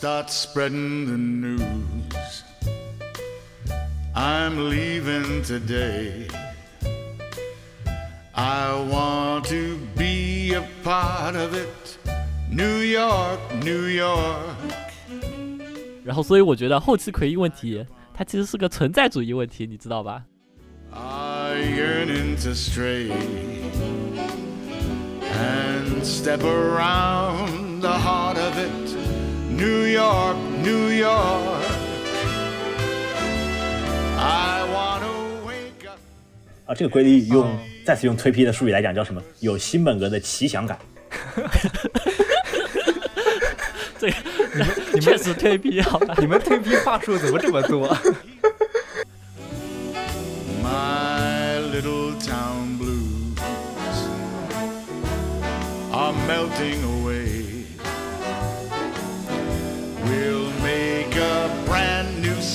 start spreading the news. I'm leaving today. I want to be a part of it. New York, New York. 然后，所以我觉得后期奎因问题，它其实是个存在主义问题，你知道吧？ I yearning to stray and step around the heart of it. New York, New York. I wanna wake up. 啊，这个规律用、再次用推批的术语来讲叫什么？有新本格的奇想感。这个确实推批，好吧？你们推批话术怎么这么多？My little town blues are melting away.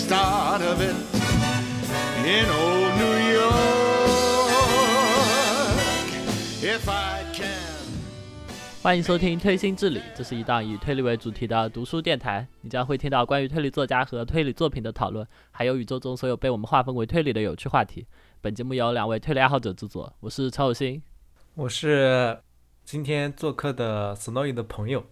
Start of it in old New York. If I can. 欢迎收听《推心置理》，这是一档以推理为主题的读书电台。你将会听到关于推理作家和推理作品的讨论，还有宇宙中所有被我们划分为推理的有趣话题。本节目由两位推理爱好者制作，我是曹有新。我是今天做客的 Snowy 的朋友。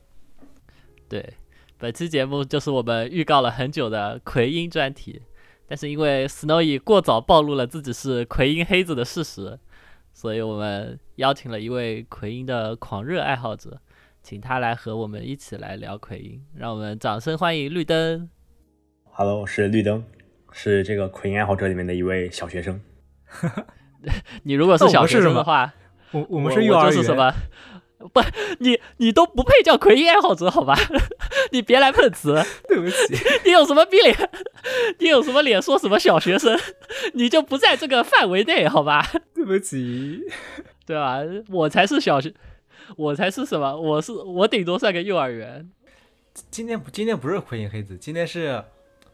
对，本期节目就是我们预告了很久的奎因专题，但是因为 Snowy 过早暴露了自己是奎因黑子的事实，所以我们邀请了一位奎因的狂热爱好者，请他来和我们一起来聊奎因。让我们掌声欢迎绿灯。Hello，我是绿灯，是这个奎因爱好者里面的一位小学生。你如果是小学生的话，我我我们是幼儿园，就是什么？不，你你都不配叫奎因爱好者，好吧？你别来碰瓷。对不起，你有什么逼脸？你有什么脸说什么小学生？你就不在这个范围内，好吧？对不起。对吧？我才是小学，我才是什么？我是我顶多算个幼儿园。今天不，今天不是奎因黑子，今天是，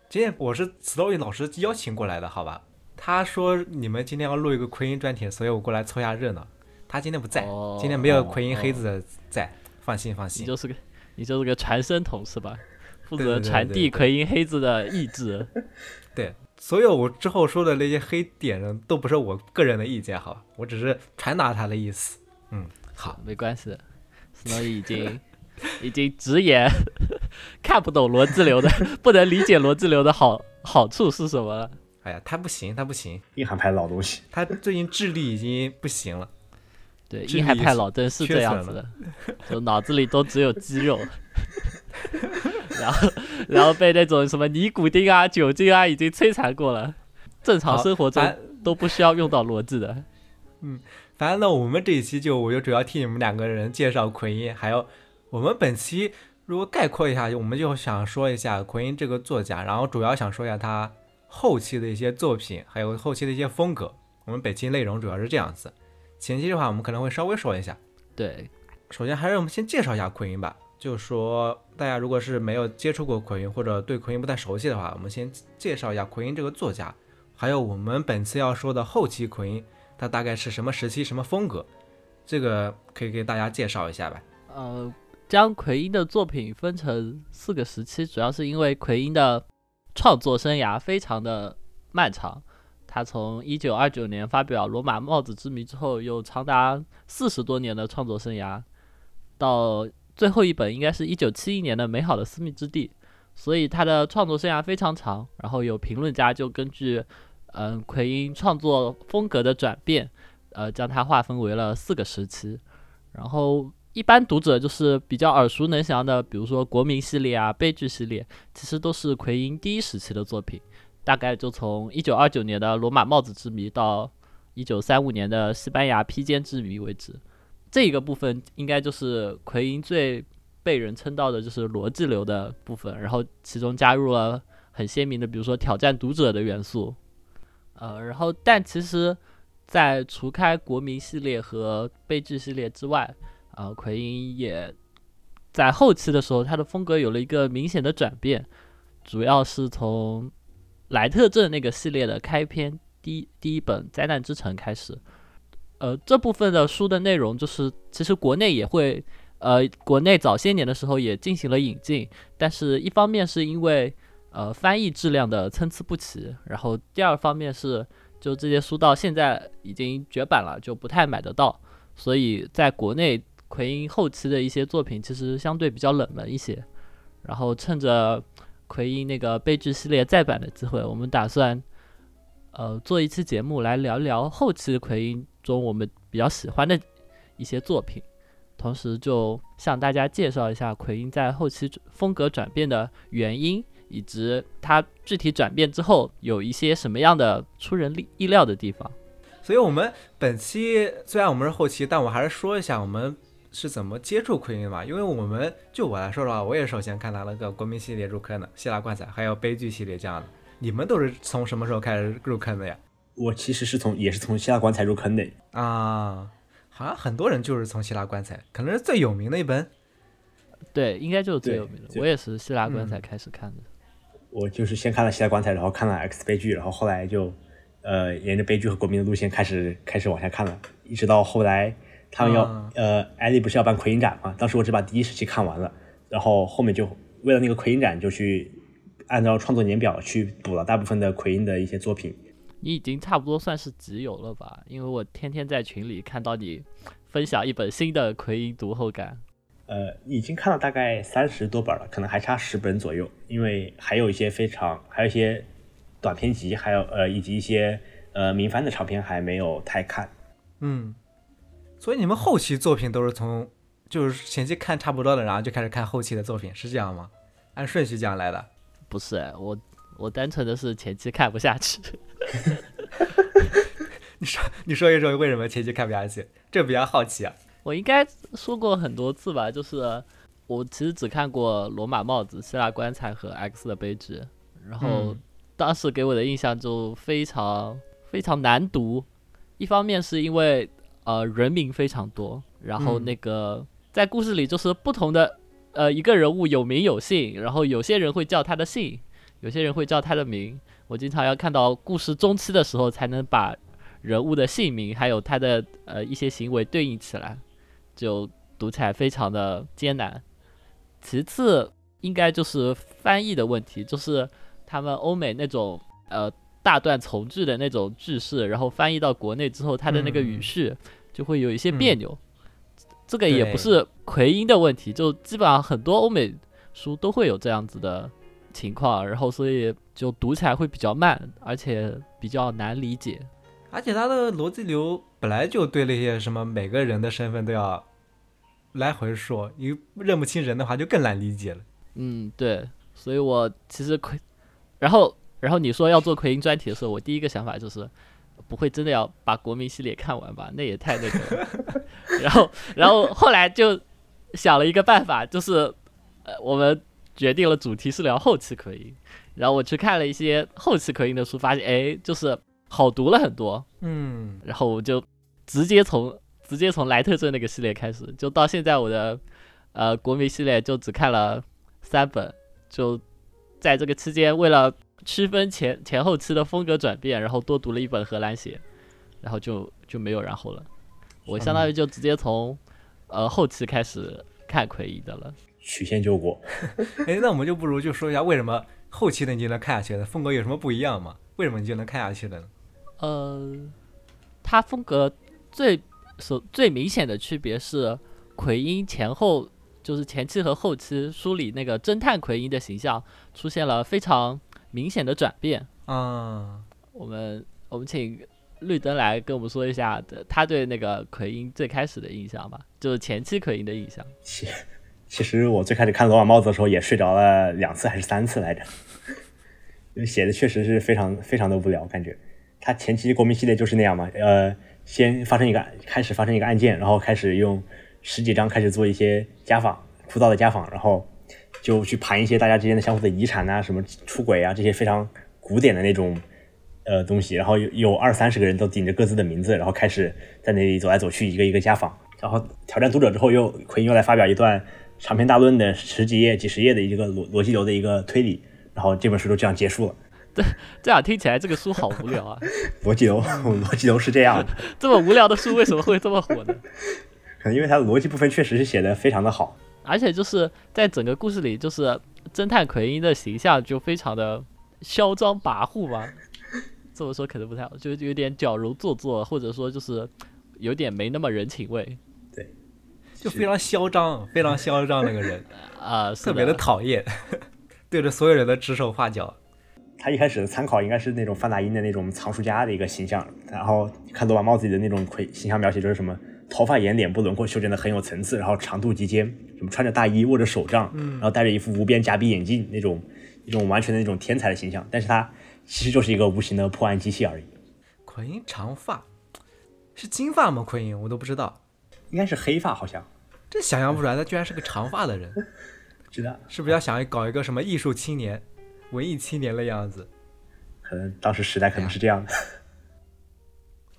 今天我是 Story 老师邀请过来的，好吧？他说你们今天要录一个奎因专题，所以我过来凑下热闹。他今天不在，哦今天没有奎因黑子的在，放心放心。你就是个你就是个传声筒是吧？负责传递奎因黑子的意志。对，所有我之后说的那些黑点呢，都不是我个人的意见，好吧？我只是传达他的意思。嗯，好，没关系的，斯诺伊已经 已经直言 看不懂罗志流的，不能理解罗志流的好好处是什么了。哎呀，他不行，他不行，硬汉派老东西，他最近智力已经不行了。对，硬汉派老邓是这样子的，就脑子里都只有肌肉，然后然后被那种什么尼古丁啊、酒精啊已经摧残过了，正常生活中都不需要用到逻辑的。嗯反正呢，我们这一期就我就主要替你们两个人介绍奎因，还有我们本期如果概括一下，我们就想说一下奎因这个作家，然后主要想说一下他后期的一些作品，还有后期的一些风格。我们本期内容主要是这样子，前期的话我们可能会稍微说一下。对，首先还是我们先介绍一下奎因吧，就是说大家如果是没有接触过奎因或者对奎因不太熟悉的话，我们先介绍一下奎因这个作家，还有我们本次要说的后期奎因，他大概是什么时期、什么风格，这个可以给大家介绍一下吧。呃，将奎因的作品分成四个时期，主要是因为奎因的创作生涯非常的漫长。他从一九二九年发表《罗马帽子之谜》之后，有长达四十多年的创作生涯，到最后一本应该是一九七一年的《美好的私密之地》，所以他的创作生涯非常长。然后有评论家就根据嗯奎因创作风格的转变，呃，将它划分为了四个时期。然后一般读者就是比较耳熟能详的，比如说国民系列啊、悲剧系列，其实都是奎因第一时期的作品，大概就从一九二九年的《罗马帽子之谜》到一九三五年的《西班牙披肩之谜》为止。这一个部分应该就是奎因最被人称道的就是逻辑流的部分，然后其中加入了很鲜明的，比如说挑战读者的元素。呃，然后但其实，在除开国民系列和悲剧系列之外，呃，奎因也在后期的时候，他的风格有了一个明显的转变，主要是从莱特镇那个系列的开篇第一第一本《灾难之城》开始。呃，这部分的书的内容就是，其实国内也会呃，国内早些年的时候也进行了引进，但是一方面是因为呃翻译质量的参差不齐，然后第二方面是就这些书到现在已经绝版了，就不太买得到，所以在国内奎因后期的一些作品其实相对比较冷门一些。然后趁着奎因那个悲剧系列再版的机会，我们打算呃做一期节目来聊聊后期奎因中我们比较喜欢的一些作品。同时，就向大家介绍一下奎因在后期风格转变的原因，以及他具体转变之后有一些什么样的出人意料的地方。所以，我们本期虽然我们是后期，但我还是说一下我们是怎么接触奎因吧。因为我们就我来说的话，我也首先看他那个国民系列入坑的，希腊棺材，还有悲剧系列这样的。你们都是从什么时候开始入坑的呀？我其实是从也是从希腊棺材入坑的啊。好像很多人就是从希腊棺材，可能是最有名的一本。对，应该就是最有名的。我也是希腊棺材开始看的。我就是先看了希腊棺材，然后看了 X 悲剧，然后后来就呃沿着悲剧和国民的路线开始开始往下看了，一直到后来他们要呃艾利不是要办奎因展嘛？当时我只把第一时期看完了，然后后面就为了那个奎因展就去按照创作年表去补了大部分的奎因的一些作品。你已经差不多算是集邮了吧？因为我天天在群里看到你分享一本新的奎因读后感。呃，已经看了大概三十多本了，可能还差十本左右。因为还有一些非常，还有一些短篇集，还有呃，以及一些呃民番的长篇还没有太看。嗯，所以你们后期作品都是从就是前期看差不多的，然后就开始看后期的作品，是这样吗？按顺序这样来的？不是，我我单纯的是前期看不下去。你说，你说一说为什么前期看不下去？这比较好奇啊。我应该说过很多次吧，就是我其实只看过《罗马帽子》《希腊棺材》和《X 的悲剧》，然后当时给我的印象就非常非常难读。一方面是因为呃人名非常多，然后那个在故事里就是不同的呃一个人物有名有姓，然后有些人会叫他的姓，有些人会叫他的名。我经常要看到故事中期的时候，才能把人物的姓名还有他的呃一些行为对应起来，就读起来非常的艰难。其次，应该就是翻译的问题，就是他们欧美那种呃大段从句的那种句式，然后翻译到国内之后，它的那个语序就会有一些别扭。这个也不是奎因的问题，就基本上很多欧美书都会有这样子的。情况，然后所以就读起来会比较慢，而且比较难理解，而且它的逻辑流本来就对那些什么每个人的身份都要来回说，你认不清人的话就更难理解了。嗯，对，所以我其实奎，然后然后你说要做奎因专题的时候，我第一个想法就是不会真的要把国民系列看完吧？那也太那个了。然后然后后来就想了一个办法，就是呃我们。决定了主题是聊后期奎因，然后我去看了一些后期奎因的书，发现哎，就是好读了很多，嗯，然后我就直接从直接从莱特镇那个系列开始，就到现在我的呃国民系列就只看了三本，就在这个期间为了区分前前后期的风格转变，然后多读了一本荷兰写，然后就就没有然后了，我相当于就直接从呃后期开始看奎因的了。曲线救国，哎，那我们就不如就说一下为什么后期的你就能看下去的风格有什么不一样吗？为什么你就能看下去的呢？呃，他风格最所最明显的区别是奎因前后，就是前期和后期梳理那个侦探奎因的形象出现了非常明显的转变啊。我们我们请绿灯来跟我们说一下的他对那个奎因最开始的印象吧，就是前期奎因的印象。其其实我最开始看罗马帽子的时候也睡着了两次还是三次来着，因为写的确实是非常非常的无聊，感觉他前期国民系列就是那样嘛，呃，先发生一个开始发生一个案件，然后开始用十几章开始做一些家访，枯燥的家访，然后就去盘一些大家之间的相互的遗产啊，什么出轨啊这些非常古典的那种呃东西，然后有有二三十个人都顶着各自的名字，然后开始在那里走来走去，一个一个家访，然后挑战读者之后又奎因又来发表一段。长篇大论的十几页、几十页的一个逻逻辑流的一个推理，然后这本书就这样结束了。这这样听起来这个书好无聊啊！逻辑流，逻辑流是这样的。这么无聊的书为什么会这么火呢？可能因为它的逻辑部分确实是写的非常的好。而且就是在整个故事里，就是侦探奎因的形象就非常的嚣张跋扈嘛。这么说可能不太好，就有点矫揉做作，或者说就是有点没那么人情味。对就非常嚣张，非常嚣张那个人，啊、是特别的讨厌，对着所有人的指手画脚。他一开始的参考应该是那种范大英的那种藏书家的一个形象，然后看罗马帽子里的那种奎形象描写，就是什么头发沿脸部轮廓修剪的很有层次，然后长度及肩，什么穿着大衣握着手杖，然后戴着一副无边夹鼻眼镜，那种一种完全的那种天才的形象，但是他其实就是一个无形的破案机器而已，奎因长发是金发吗？奎因我都不知道，应该是黑发好像，这想象不出来，他居然是个长发的人，知道，是不是要想搞一个什么艺术青年、文艺青年的样子？可能当时时代可能是这样的，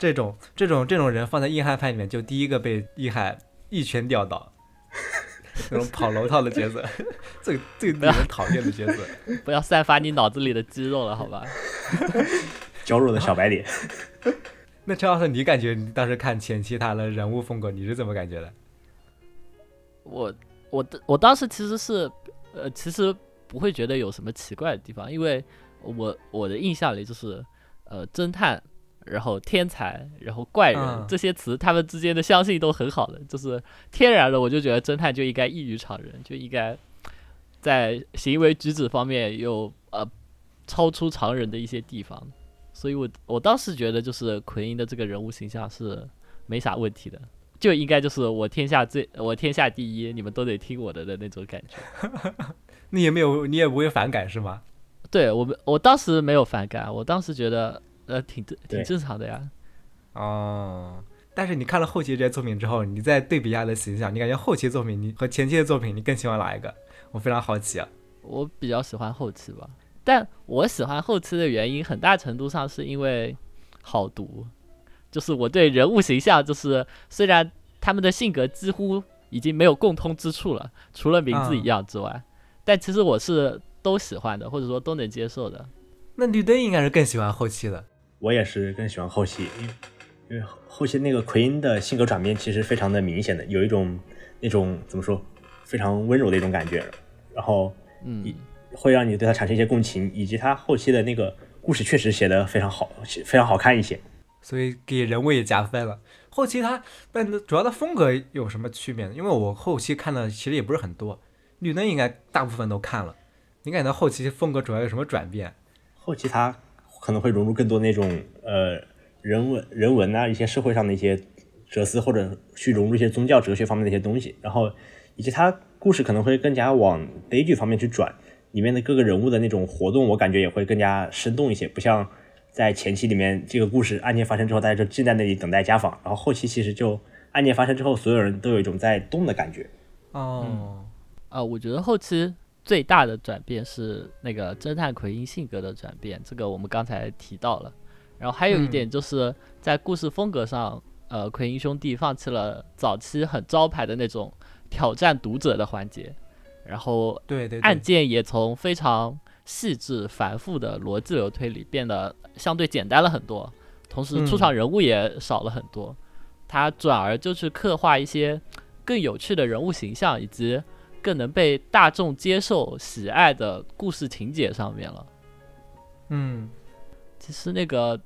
这种这种这种人放在硬汉派里面，就第一个被硬汉一拳吊倒，那种跑楼套的角色，最最令人讨厌的角色。不要散发你脑子里的肌肉了，好吧？娇弱的小白脸。那陈老师，你感觉你当时看前期他的人物风格，你是怎么感觉的？我我的我当时其实是呃，其实不会觉得有什么奇怪的地方，因为我我的印象里就是呃，侦探，然后天才，然后怪人、嗯这些词，他们之间的相性都很好的，就是天然的，我就觉得侦探就应该异于常人，就应该在行为举止方面有呃超出常人的一些地方，所以我我当时觉得就是奎因的这个人物形象是没啥问题的。就应该就是我天下最我天下第一，你们都得听我的的那种感觉。你也没有，你也不会反感是吗？对我们，我当时没有反感，我当时觉得呃挺正挺正常的呀。哦，但是你看了后期这些作品之后，你再对比一下的形象，你感觉后期作品你和前期的作品，你更喜欢哪一个？我非常好奇啊。我比较喜欢后期吧，但我喜欢后期的原因很大程度上是因为好读，就是我对人物形象，就是虽然他们的性格几乎已经没有共通之处了，除了名字一样之外，但其实我是都喜欢的，或者说都能接受的。那绿灯应该是更喜欢后期的。我也是更喜欢后期，因为因为后期那个奎因的性格转变其实非常的明显的，有一种那种怎么说非常温柔的一种感觉，然后嗯，会让你对他产生一些共情，以及他后期的那个故事确实写的非常好，非常好看一些。所以给人物也加分了。后期他，但主要的风格有什么区别呢？因为我后期看的其实也不是很多，绿灯应该大部分都看了。你感觉到后期风格主要有什么转变？后期他可能会融入更多那种呃人文人文啊一些社会上的一些哲思，或者去融入一些宗教哲学方面的一些东西，然后以及他故事可能会更加往悲剧方面去转，里面的各个人物的那种活动，我感觉也会更加生动一些，不像在前期里面这个故事案件发生之后，大家就静在那里等待家访，然后后期其实就案件发生之后，所有人都有一种在动的感觉。哦，啊，我觉得后期最大的转变是那个侦探奎因性格的转变，这个我们刚才提到了。然后还有一点就是在故事风格上，呃，奎因兄弟放弃了早期很招牌的那种挑战读者的环节，然后对对对，案件也从非常细致繁复的逻辑流推理变得相对简单了很多，同时出嗯。场人物也少了很多，他转而就去刻画一些更有趣的人物形象，以及更能被大众接受喜爱的故事情节上面了。嗯，其实那个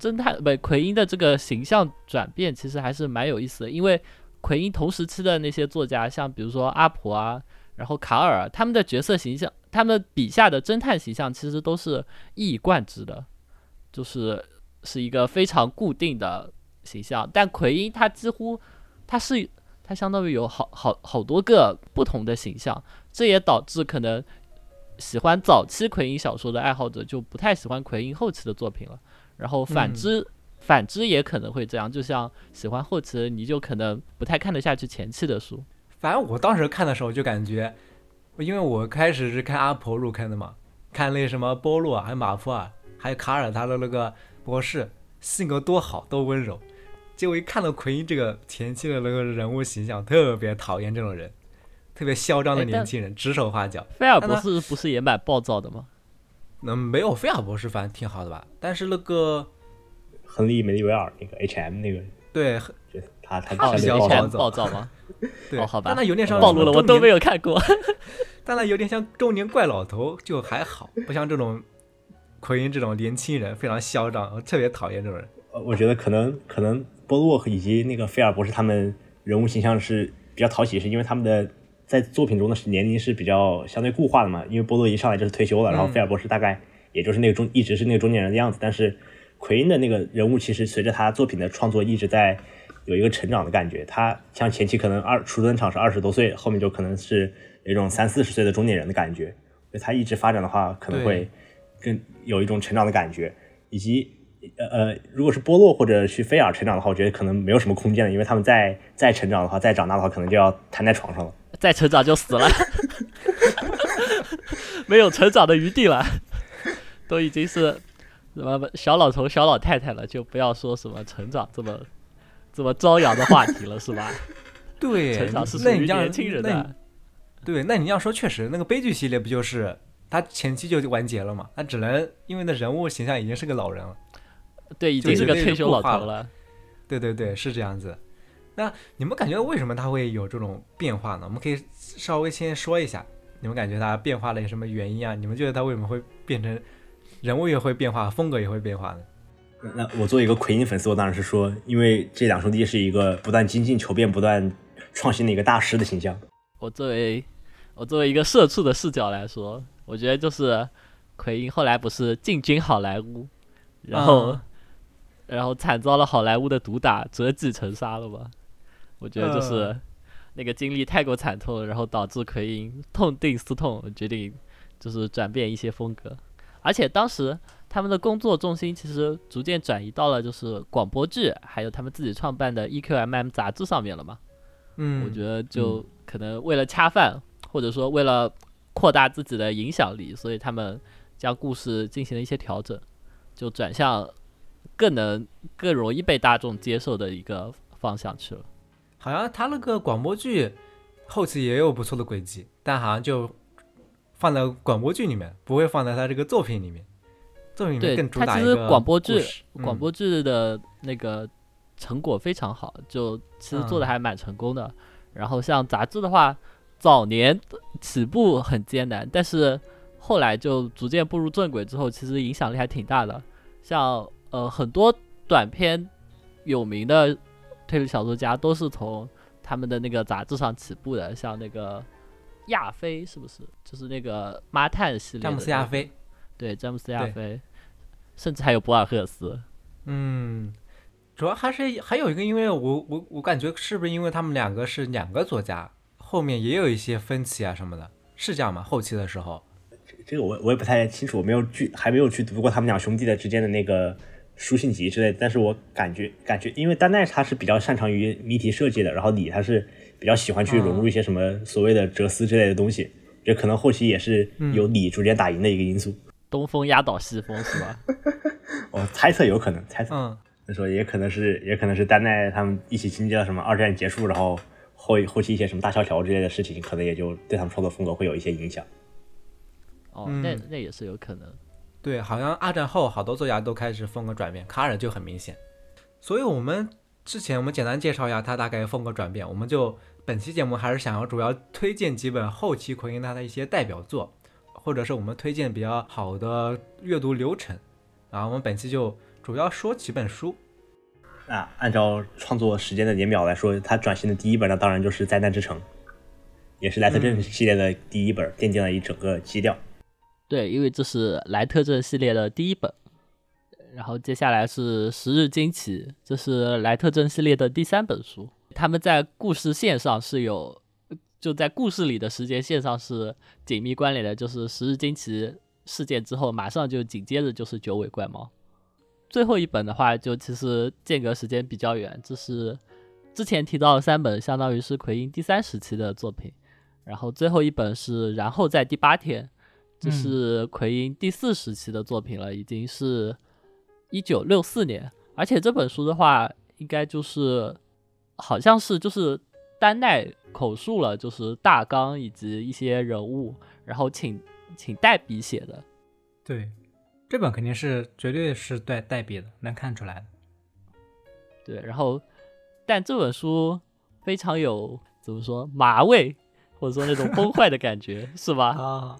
侦探不奎因的这个形象转变，其实还是蛮有意思的，因为奎因同时期的那些作家，像比如说阿婆啊，然后卡尔啊，他们的角色形象，他们笔下的侦探形象其实都是一以贯之的，就是是一个非常固定的形象。但奎因他几乎他是他相当于有好好好多个不同的形象，这也导致可能喜欢早期奎因小说的爱好者就不太喜欢奎因后期的作品了。然后反嗯之，反之也可能会这样，就像喜欢后期的你就可能不太看得下去前期的书。反正我当时看的时候就感觉，因为我开始是看阿婆入坑的嘛，看那什么波洛啊，还有马夫尔，还有卡尔他的那个博士，性格多好，多温柔。结果一看到奎因这个前期的那个人物形象，特别讨厌这种人，特别嚣张的年轻人，指手画脚。菲尔博士不是也蛮暴躁的吗？那、没有菲尔博士，反正挺好的吧？但是那个亨利·梅利维尔那个 H.M 那个对他他哦，比较相对暴躁以前躁暴躁吗？对，哦好吧但他有点像暴露了，我都没有，有看过。但他有点像中年怪老头，就还好，不像这种奎因这种年轻人非常嚣张，我特别讨厌这种人。呃我觉得可能可能波洛以及那个菲尔博士他们人物形象是比较讨喜，是因为他们的在作品中的年龄是比较相对固化的嘛。因为波洛一上来就是退休了，然后嗯菲尔博士大概也就是那个中一直是那个中年人的样子，但是奎因的那个人物其实随着他作品的创作一直在有一个成长的感觉。他像前期可能二初登场是二十多岁，后面就可能是有一种三四十岁的中年人的感觉。所以他一直发展的话，可能会更有一种成长的感觉，以及呃呃，如果是波洛或者去菲尔成长的话，我觉得可能没有什么空间了，因为他们再再成长的话，再长大的话，可能就要瘫在床上了。再成长就死了，没有成长的余地了，都已经是什么小老头、小老太太了，就不要说什么成长这么这么张扬的话题了，是吧？对，成长是属于年轻人的，对，那你要说确实，那个悲剧系列不就是他前期就完结了嘛？他只能因为那人物形象已经是个老人了。对，已经是个退休老头了。对对对，是这样子。那你们感觉为什么他会有这种变化呢？我们可以稍微先说一下，你们感觉他变化了有什么原因啊？你们觉得他为什么会变成人物也会变化，风格也会变化呢？那我作为一个奎因粉丝，我当然是说，因为这两兄弟是一个不断精进求变、不断创新的一个大师的形象。我作为我作为一个社畜的视角来说，我觉得就是奎因后来不是进军好莱坞，然后、嗯然后惨遭了好莱坞的毒打，折戟沉沙了吧？我觉得就是嗯那个经历太过惨痛，然后导致奎因痛定思痛，决定就是转变一些风格。而且当时他们的工作重心其实逐渐转移到了就是广播剧，还有他们自己创办的 EQMM 杂志上面了嘛。嗯，我觉得就可能为了恰饭，或者说为了扩大自己的影响力，所以他们将故事进行了一些调整，就转向更能更容易被大众接受的一个方向去了。好像他那个广播剧后期也有不错的轨迹，但好像就放在广播剧里面，不会放在他这个作品里面。作品里面对，更主它其实打一个广播剧广嗯播剧的那个成果非常好，就其实做的嗯还蛮成功的。然后像杂志的话，早年起步很艰难，但是后来就逐渐步入正轨之后，其实影响力还挺大的。像呃很多短篇有名的推理小说家都是从他们的那个杂志上起步的，像那个亚飞是不是？就是那个妈探系列的詹姆斯亚飞，对詹姆斯亚对飞，甚至还有博尔赫斯。嗯，主要还是还有一个，因为我我我感觉是不是因为他们两个是两个作家，后面也有一些分歧啊什么的，是这样吗？后期的时候，这个我我也不太清楚，我没有去还没有去读过他们两兄弟的之间的那个书信集之类的，但是我感觉感觉，因为丹奈他是比较擅长于谜题设计的，然后你他是比较喜欢去融入一些什么所谓的哲思之类的东西，这可能后期也是由你逐渐打赢的一个因素。东风压倒西风是吧？我猜测有可能，猜测嗯，那说也可能是也可能是丹奈他们一起经历了什么二战结束，然后后后期一些什么大萧条之类的事情，可能也就对他们创作风格会有一些影响。哦，那嗯那也是有可能。对，好像二战后好多作家都开始风格转变，卡尔就很明显。所以我们之前我们简单介绍一下他大概风格转变，我们就本期节目还是想要主要推荐几本后期奎因他的一些代表作，或者是我们推荐比较好的阅读流程。然后我们本期就主要说几本书。那按照创作时间的年表来说，他转型的第一本呢，当然就是《灾难之城》，也是莱特镇系列的第一本，奠定了一整个基调。对，因为这是莱特镇系列的第一本，然后接下来是《十日惊奇》，这是莱特镇系列的第三本书。他们在故事线上是有，就在故事里的时间线上是紧密关联的，就是《十日惊奇》事件之后，马上就紧接着就是九尾怪猫。最后一本的话，就其实间隔时间比较远，这是之前提到的三本，相当于是奎因第三时期的作品。然后最后一本是，然后在第八天，这嗯是奎因第四时期的作品了，已经是一九六四年。而且这本书的话，应该就是好像是就是丹奈口述了，就是大纲以及一些人物，然后请请代笔写的。对，这本肯定是绝对是带代笔的，能看出来的。对，然后但这本书非常有怎么说麻味，或者说那种 崩坏的感觉，是吧？啊，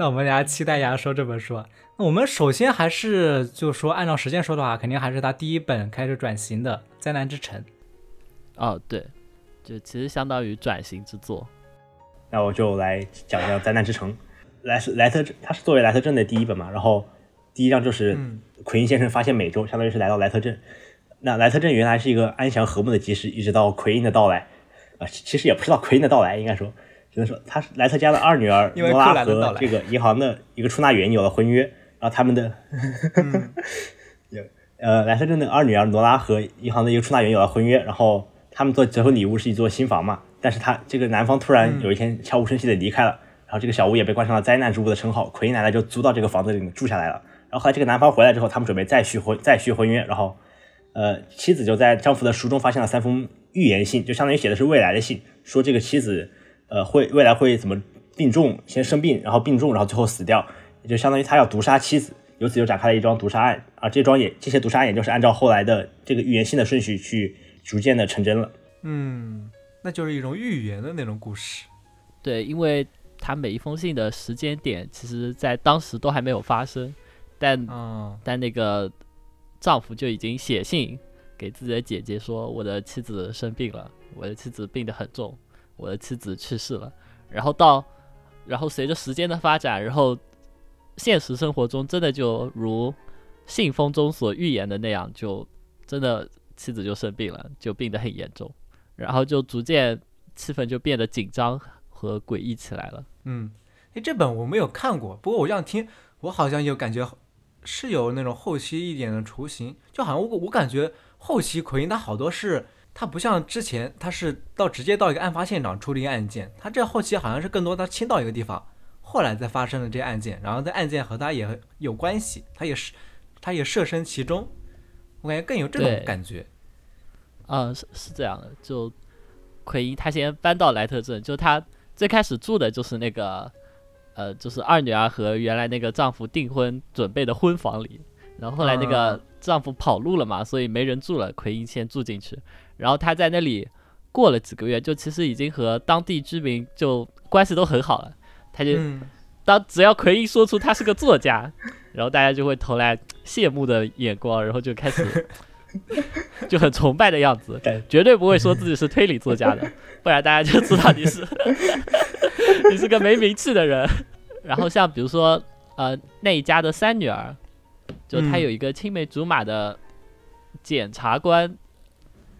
那我们俩期待一下说这本书。那我们首先还是就说按照时间说的话，肯定还是他第一本开始转型的《灾难之城》。哦，对，就其实相当于转型之作。那我就来讲一下《灾难之城》。莱斯莱特镇，它是作为莱特镇的第一本嘛，然后第一章就是嗯奎因先生发现美洲，相当于是来到莱特镇。那莱特镇原来是一个安详和睦的集市，一直到奎因的到来。啊、其其实也不是到奎因的到来，应该说，只能说他是莱特家的二女儿因为诺拉和这个银行的一个出纳员有了婚约，然后他们的嗯。有。呃莱特镇的二女儿罗拉和银行的一个出纳员有了婚约，然后他们做结婚礼物是一座新房嘛，但是他这个男方突然有一天悄无声息的离开了，然后这个小屋也被冠上了灾难之屋的称号，奎因奶奶就租到这个房子里面住下来了。然后后来这个男方回来之后，他们准备再续婚再续婚约，然后呃妻子就在丈夫的书中发现了三封预言信，就相当于写的是未来的信，说这个妻子呃会未来会怎么病重，先生病，然后病重，然后最后死掉，也就相当于他要毒杀妻子。由此就展开了一桩毒杀案，而这桩也这些毒杀案也就是按照后来的这个预言信的顺序去逐渐的成真了。嗯，那就是一种预言的那种故事。对，因为他每一封信的时间点，其实在当时都还没有发生，但嗯但那个丈夫就已经写信给自己的姐姐说，我的妻子生病了，我的妻子病得很重，我的妻子去世了。然后到，然后随着时间的发展，然后现实生活中真的就如信封中所预言的那样，就真的妻子就生病了，就病得很严重，然后就逐渐气氛就变得紧张和诡异起来了。嗯，哎，这本我没有看过，不过我这样听，我好像有感觉是有那种后期一点的雏形，就好像我我感觉后期奎因他好多是。他不像之前，他是到直接到一个案发现场处理案件，他这后期好像是更多他迁到一个地方，后来再发生的这些案件，然后这案件和他也有关系，他也是，他也设身其中，我感觉更有这种感觉。嗯，是是这样的，就奎因他先搬到莱特镇，就他最开始住的就是那个，呃，就是二女儿和原来那个丈夫订婚准备的婚房里，然后后来那个啊丈夫跑路了嘛，所以没人住了，奎因先住进去，然后他在那里过了几个月，就其实已经和当地居民就关系都很好了，他就嗯，当只要奎因说出他是个作家，然后大家就会投来羡慕的眼光，然后就开始 就很崇拜的样子，绝对不会说自己是推理作家的，不然大家就知道你是你是个没名气的人。然后像比如说呃那一家的三女儿，就她嗯。有一个青梅竹马的检察官，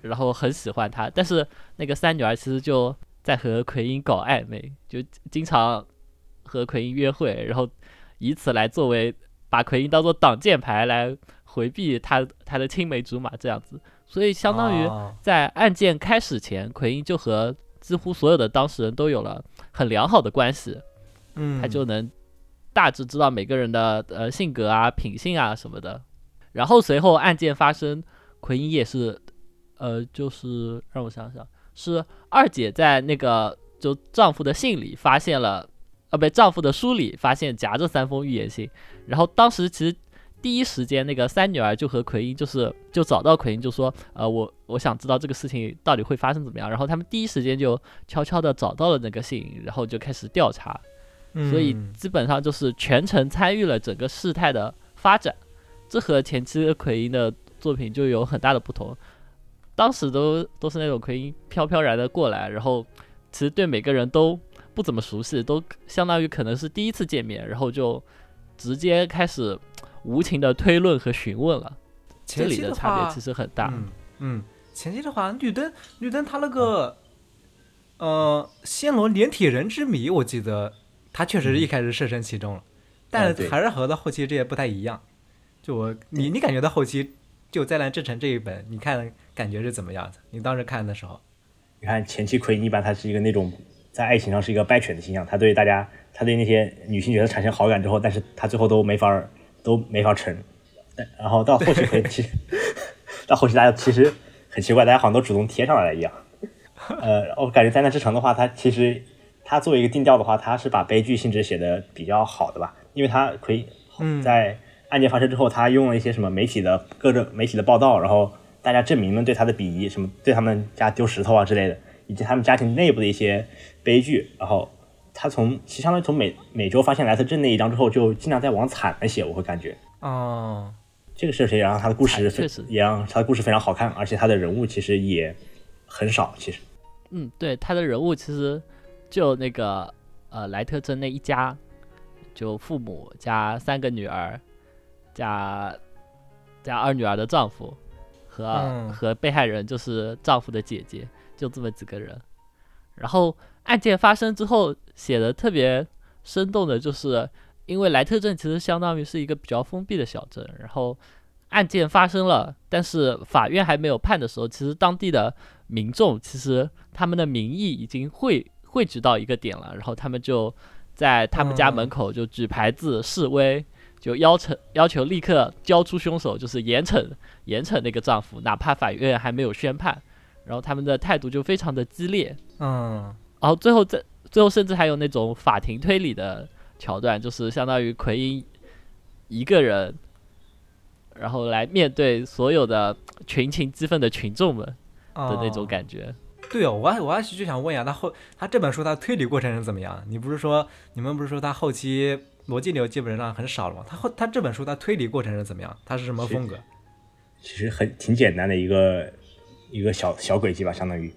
然后很喜欢他，但是那个三女儿其实就在和奎因搞暧昧，就经常和奎因约会，然后以此来作为把奎因当做挡箭牌来回避他他的青梅竹马这样子，所以相当于哦。在案件开始前，奎因就和几乎所有的当事人都有了很良好的关系，嗯，他就能大致知道每个人的呃性格啊、品性啊什么的。然后随后案件发生，奎因也是，呃，就是让我想想，是二姐在那个就丈夫的信里发现了，呃，不，丈夫的书里发现夹着三封预言信。然后当时其实第一时间那个三女儿就和奎因就是就找到奎因，就说，呃，我我想知道这个事情到底会发生怎么样。然后他们第一时间就悄悄的找到了那个信，然后就开始调查。所以嗯基本上就是全程参与了整个事态的发展，这和前期的奎因的作品就有很大的不同。当时都都是那种奎因飘飘然的过来，然后其实对每个人都不怎么熟悉，都相当于可能是第一次见面，然后就直接开始无情的推论和询问了。这里的差别其实很大。嗯嗯，前期的话，绿灯绿灯他那个呃暹罗连体人之谜，我记得他确实是一开始设身其中了，但还是和他后期这些不太一样。就我你你感觉到后期就《灾难之城》这一本，你看感觉是怎么样子？你当时看的时候，你看前期奎因一般他是一个那种在爱情上是一个败犬的形象，他对大家他对那些女性角色产生好感之后，但是他最后都没法儿都没法成。但然后到后期奎其实 到后期大家其实很奇怪，大家好像都主动贴上来了一样。呃，我感觉《灾难之城》的话，它其实它作为一个定调的话，它是把悲剧性质写的比较好的吧，因为它可以嗯在案件发生之后，他用了一些什么媒体的各种媒体的报道，然后大大家证明们对他的鄙夷，什么对他们家丢石头啊之类的，以及他们家庭内部的一些悲剧。然后他从其实相当于从美美洲发现莱特镇那一章之后，就尽量在往惨了写，我会感觉。哦，这个事情也让他的故事确实也让他的故事非常好看，而且他的人物其实也很少，其实嗯，对，他的人物其实就那个呃莱特镇那一家，就父母加三个女儿，加加二女儿的丈夫和、嗯和被害人就是丈夫的姐姐，就这么几个人。然后案件发生之后写的特别生动的就是，因为莱特镇其实相当于是一个比较封闭的小镇，然后案件发生了，但是法院还没有判的时候，其实当地的民众其实他们的民意已经汇汇聚到一个点了，然后他们就在他们家门口就举牌子示威，就要求要求立刻交出凶手，就是严惩严惩那个丈夫，哪怕法院还没有宣判，然后他们的态度就非常的激烈，嗯，然后最后在最后甚至还有那种法庭推理的桥段，就是相当于奎因一个人，然后来面对所有的群情激愤的群众们的那种哦感觉。对哦，我还我还就想问一下，他后他这本书他推理过程是怎么样？你不是说你们不是说他后期逻辑流基本上很少了嘛？他后他这本书他推理过程是怎么样？他是什么风格？其实很挺简单的一个一个小小轨迹吧，相当于。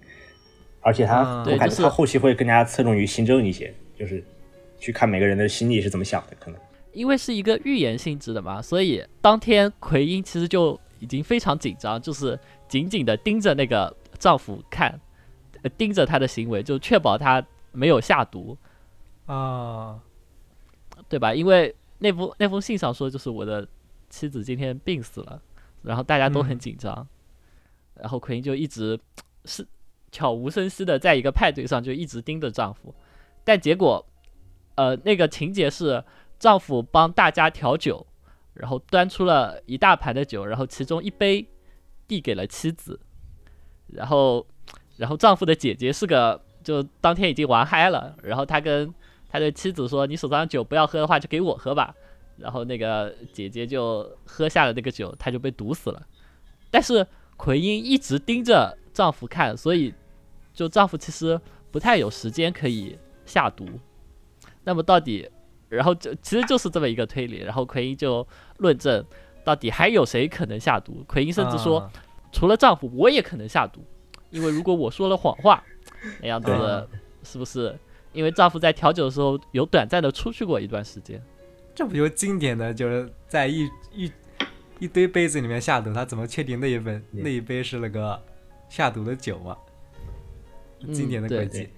而且他，啊我对就是感觉他后期会更加侧重于新政一些，就是去看每个人的心里是怎么想的，可能。因为是一个预言性质的嘛，所以当天奎因其实就已经非常紧张，就是紧紧的盯着那个丈夫看，呃盯着他的行为，就确保他没有下毒，啊，对吧？因为那封那封信上说，就是我的妻子今天病死了，然后大家都很嗯紧张，然后奎因就一直是悄无声息的在一个派对上就一直盯着丈夫，但结果，呃，那个情节是丈夫帮大家调酒，然后端出了一大盘的酒，然后其中一杯递给了妻子，然后，然后丈夫的姐姐是个就当天已经玩嗨了，然后他跟他对妻子说：“你手上的酒不要喝的话，就给我喝吧。”然后那个姐姐就喝下了那个酒，她就被毒死了。但是奎因一直盯着丈夫看，所以就丈夫其实不太有时间可以下毒。那么到底，然后就其实就是这么一个推理。然后奎因就论证，到底还有谁可能下毒？奎因甚至说，啊除了丈夫，我也可能下毒，因为如果我说了谎话，那样子对是不是？因为丈夫在调酒的时候有短暂的出去过一段时间。这不就经典的就是在一一一堆杯子里面下毒，他怎么确定那一本那一杯是那个下毒的酒嘛？嗯经典的对轨迹。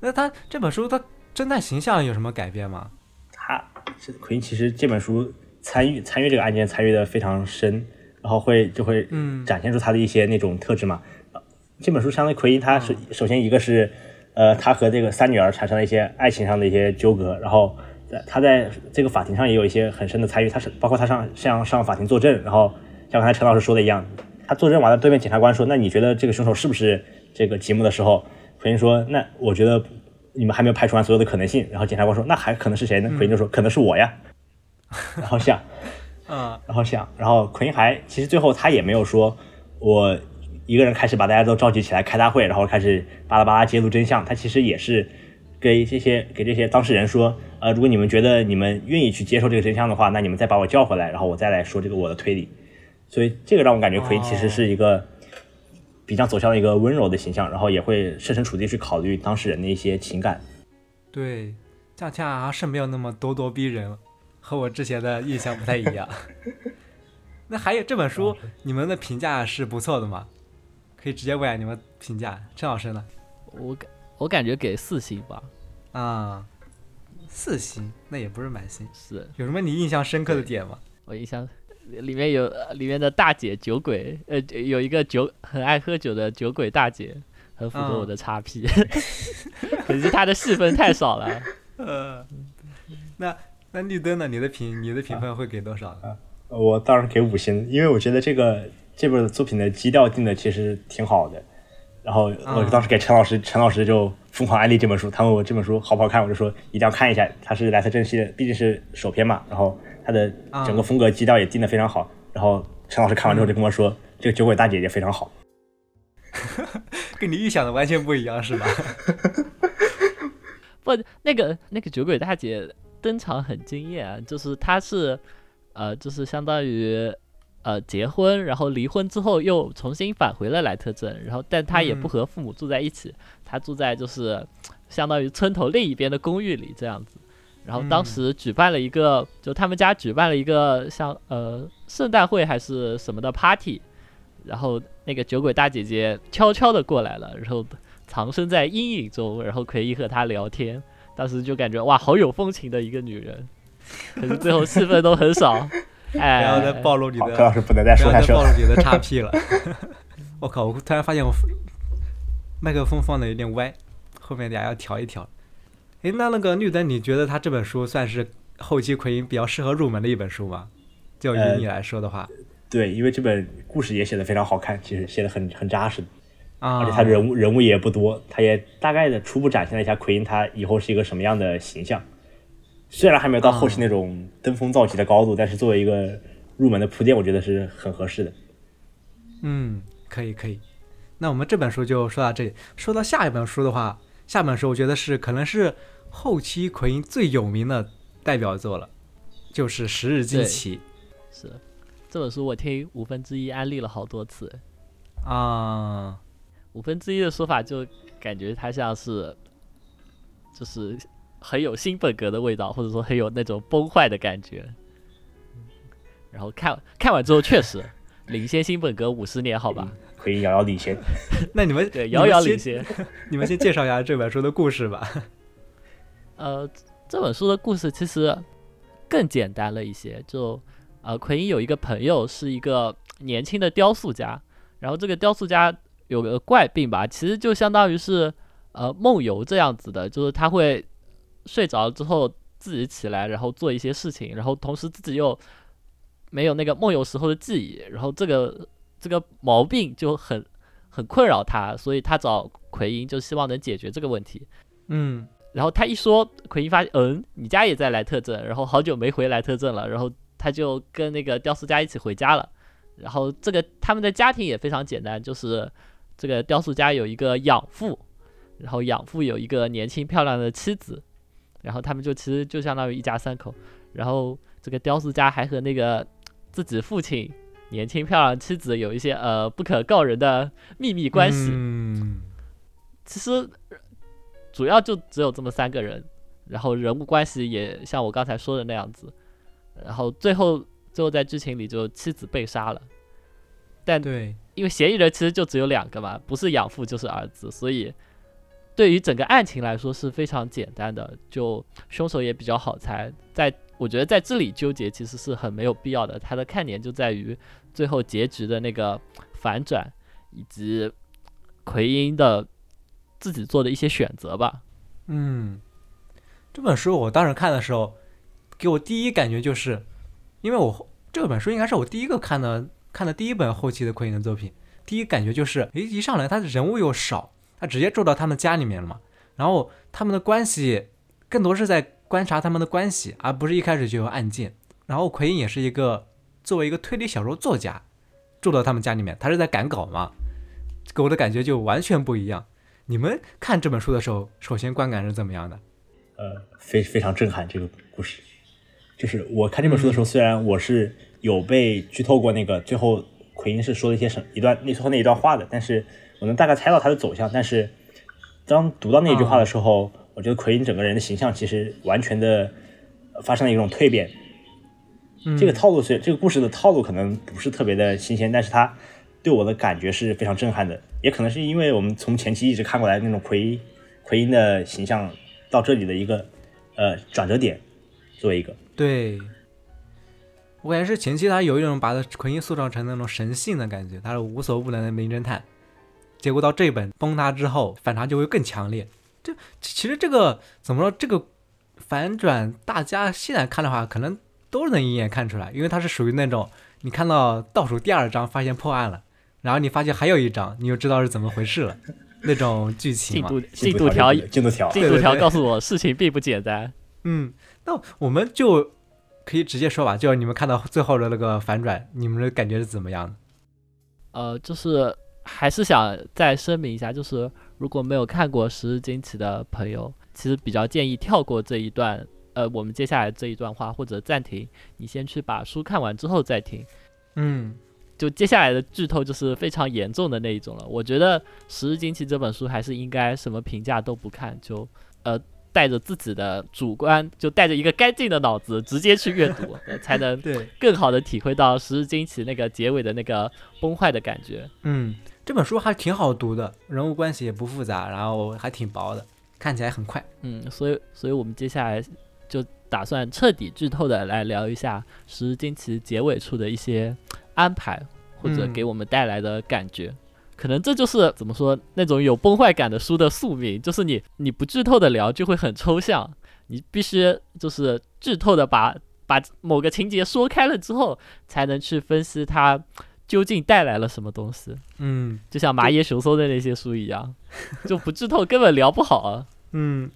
那他这本书他侦探形象有什么改变吗？他是奎因，其实这本书参与参与这个案件参与的非常深，然后会就会嗯展现出他的一些那种特质嘛。呃这本书相当于奎因，他首首先一个是，呃，他和这个三女儿产生了一些爱情上的一些纠葛，然后在他在这个法庭上也有一些很深的参与，他是包括他上像上法庭作证，然后像刚才陈老师说的一样，他作证完了，对面检察官说，那你觉得这个凶手是不是这个吉姆的时候，奎因说，那我觉得你们还没有排除完所有的可能性，然后检察官说，那还可能是谁呢？奎因就说，可能是我呀，然后想。啊，然后想，然后奎因还其实最后他也没有说，我一个人开始把大家都召集起来开大会，然后开始巴拉巴拉揭露真相。他其实也是给这些给这些当事人说，呃，如果你们觉得你们愿意去接受这个真相的话，那你们再把我叫回来，然后我再来说这个我的推理。所以这个让我感觉奎因其实是一个比较走向了一个温柔的形象，然后也会设身处地去考虑当事人的一些情感。对，这样听好像是没有那么咄咄逼人，和我之前的印象不太一样。那还有这本书，你们的评价是不错的吗？可以直接问下你们评价。陈老师呢？我感我感觉给四星吧，啊，四星，那也不是满星。是有什么你印象深刻的点吗？我印象里面有呃里面的大姐酒鬼，呃，有一个酒很爱喝酒的酒鬼大姐，很符合我的叉 P，可是她的戏份太少了。呃，那那绿灯呢？你的评你的评分会给多少呢？呃我当然给五星，因为我觉得这个这本作品的基调定的其实挺好的。然后我啊当时给陈老师，陈老师就疯狂安利这本书，他问我这本书好不好看，我就说一定要看一下。他是莱特正系列，毕竟是首篇嘛，然后他的整个风格基调也定的非常好。然后陈老师看完之后就跟我说，这个酒鬼大姐姐非常好。跟你预想的完全不一样，是吧？不，那个那个酒鬼大姐登场很惊艳啊，就是她是，呃，就是相当于，呃，结婚，然后离婚之后又重新返回了莱特镇，然后但他也不嗯。和父母住在一起，他住在就是相当于村头另一边的公寓里这样子。然后当嗯。时举办了一个，就他们家举办了一个像呃圣诞会还是什么的 party，然后那个酒鬼大姐姐悄悄的过来了，然后藏身在阴影中，然后奎因和她聊天，当时就感觉哇，好有风情的一个女人，可是最后戏份都很少，哎，不要再暴露你，的，柯老师不能再不要再说下去了。暴露你的叉 P 了。我靠！我突然发现我麦克风放的有点歪，后面俩要调一调。哎，那那个绿灯，你觉得他这本书算是后期奎因比较适合入门的一本书吗？就以呃你来说的话，对，因为这本故事也写的非常好看，其实写的很很扎实，啊，而且他人物人物也不多，他也大概的初步展现了一下奎因他以后是一个什么样的形象。虽然还没有到后期那种登峰造极的高度，但是作为一个入门的铺垫，我觉得是很合适的。嗯，可以可以。那我们这本书就说到这里。说到下一本书的话，下本书我觉得是可能是后期奎因最有名的代表作了，就是《十日惊对奇是这本书我听五分之一安利了好多次，》啊。五分之一的说法就感觉它像是，就是很有新本格的味道，或者说很有那种崩坏的感觉。然后看看完之后，确实 领先新本格五十年，好吧？奎因遥遥领先。那你们对，遥遥领先先。你们先介绍一下这本书的故事吧。呃，这本书的故事其实更简单了一些。就呃，奎因有一个朋友是一个年轻的雕塑家，然后这个雕塑家有个怪病吧，其实就相当于是呃梦游这样子的，就是他会睡着了之后自己起来，然后做一些事情，然后同时自己又没有那个梦游时候的记忆，然后这个这个毛病就很很困扰他，所以他找奎因就希望能解决这个问题。嗯然后他一说，奎因发现，嗯，你家也在莱特镇，然后好久没回莱特镇了，然后他就跟那个雕塑家一起回家了。然后这个他们的家庭也非常简单，就是这个雕塑家有一个养父，然后养父有一个年轻漂亮的妻子，然后他们就其实就相当于一家三口。然后这个雕塑家还和那个自己父亲年轻漂亮妻子有一些呃不可告人的秘密关系。嗯其实呃主要就只有这么三个人，然后人物关系也像我刚才说的那样子，然后最后最后在剧情里就妻子被杀了，但对，因为嫌疑人其实就只有两个嘛，不是养父就是儿子，所以对于整个案情来说是非常简单的，就凶手也比较好猜，在我觉得在这里纠结其实是很没有必要的，它的看点就在于最后结局的那个反转，以及奎因的自己做的一些选择吧。嗯，这本书我当时看的时候，给我第一感觉就是，因为我这本书应该是我第一个看的看的第一本后期的奎因的作品，第一感觉就是，诶，一上来他的人物又少，他直接住到他们家里面了嘛，然后他们的关系更多是在观察他们的关系，而不是一开始就有案件。然后奎因也是一个作为一个推理小说作家，住到他们家里面，他是在赶稿嘛，给我的感觉就完全不一样。你们看这本书的时候，首先观感是怎么样的？呃，非非常震撼这个故事。就是我看这本书的时候，虽然我是有被剧透过那个最后奎因是说了一些什一段那最后那一段话的，但是我能大概猜到他的走向。但是当读到那句话的时候，我觉得奎因整个人的形象其实完全的呃发生了一种蜕变。这个套路是这个故事的套路可能不是特别的新鲜，但是它对我的感觉是非常震撼的。也可能是因为我们从前期一直看过来那种奎奎因的形象到这里的一个呃转折点，作为一个对，我感觉是前期他有一种把奎因塑造成那种神性的感觉，他是无所不能的名侦探。结果到这本崩塌之后，反差就会更强烈。这其实这个怎么说？这个反转，大家现在看的话，可能都能一眼看出来，因为它是属于那种你看到倒数第二章发现破案了，然后你发现还有一章，你就知道是怎么回事了，那种剧情嘛。进度进进度条进度条，进度条告诉我事情并不简单。嗯，那我们就可以直接说吧，就是你们看到最后的那个反转，你们的感觉是怎么样的？呃，就是还是想再声明一下，就是如果没有看过《十日惊奇》的朋友，其实比较建议跳过这一段，呃，我们接下来这一段话或者暂停，你先去把书看完之后再听。嗯就接下来的剧透就是非常严重的那一种了。我觉得《十日惊奇》这本书还是应该什么评价都不看，就呃带着自己的主观，就带着一个干净的脑子直接去阅读，呃 才能对，更好的体会到《十日惊奇》那个结尾的那个崩坏的感觉。嗯，这本书还挺好读的，人物关系也不复杂，然后还挺薄的，看起来很快。嗯，所以所以我们接下来就打算彻底剧透的来聊一下《十日惊奇》结尾处的一些安排，或者嗯给我们带来的感觉。可能这就是怎么说那种有崩坏感的书的宿命，就是你你不剧透的聊就会很抽象，你必须就是剧透的把把某个情节说开了之后，才能去分析它究竟带来了什么东西。嗯就像麻耶雄松的那些书一样，就不剧透根本聊不好啊。嗯，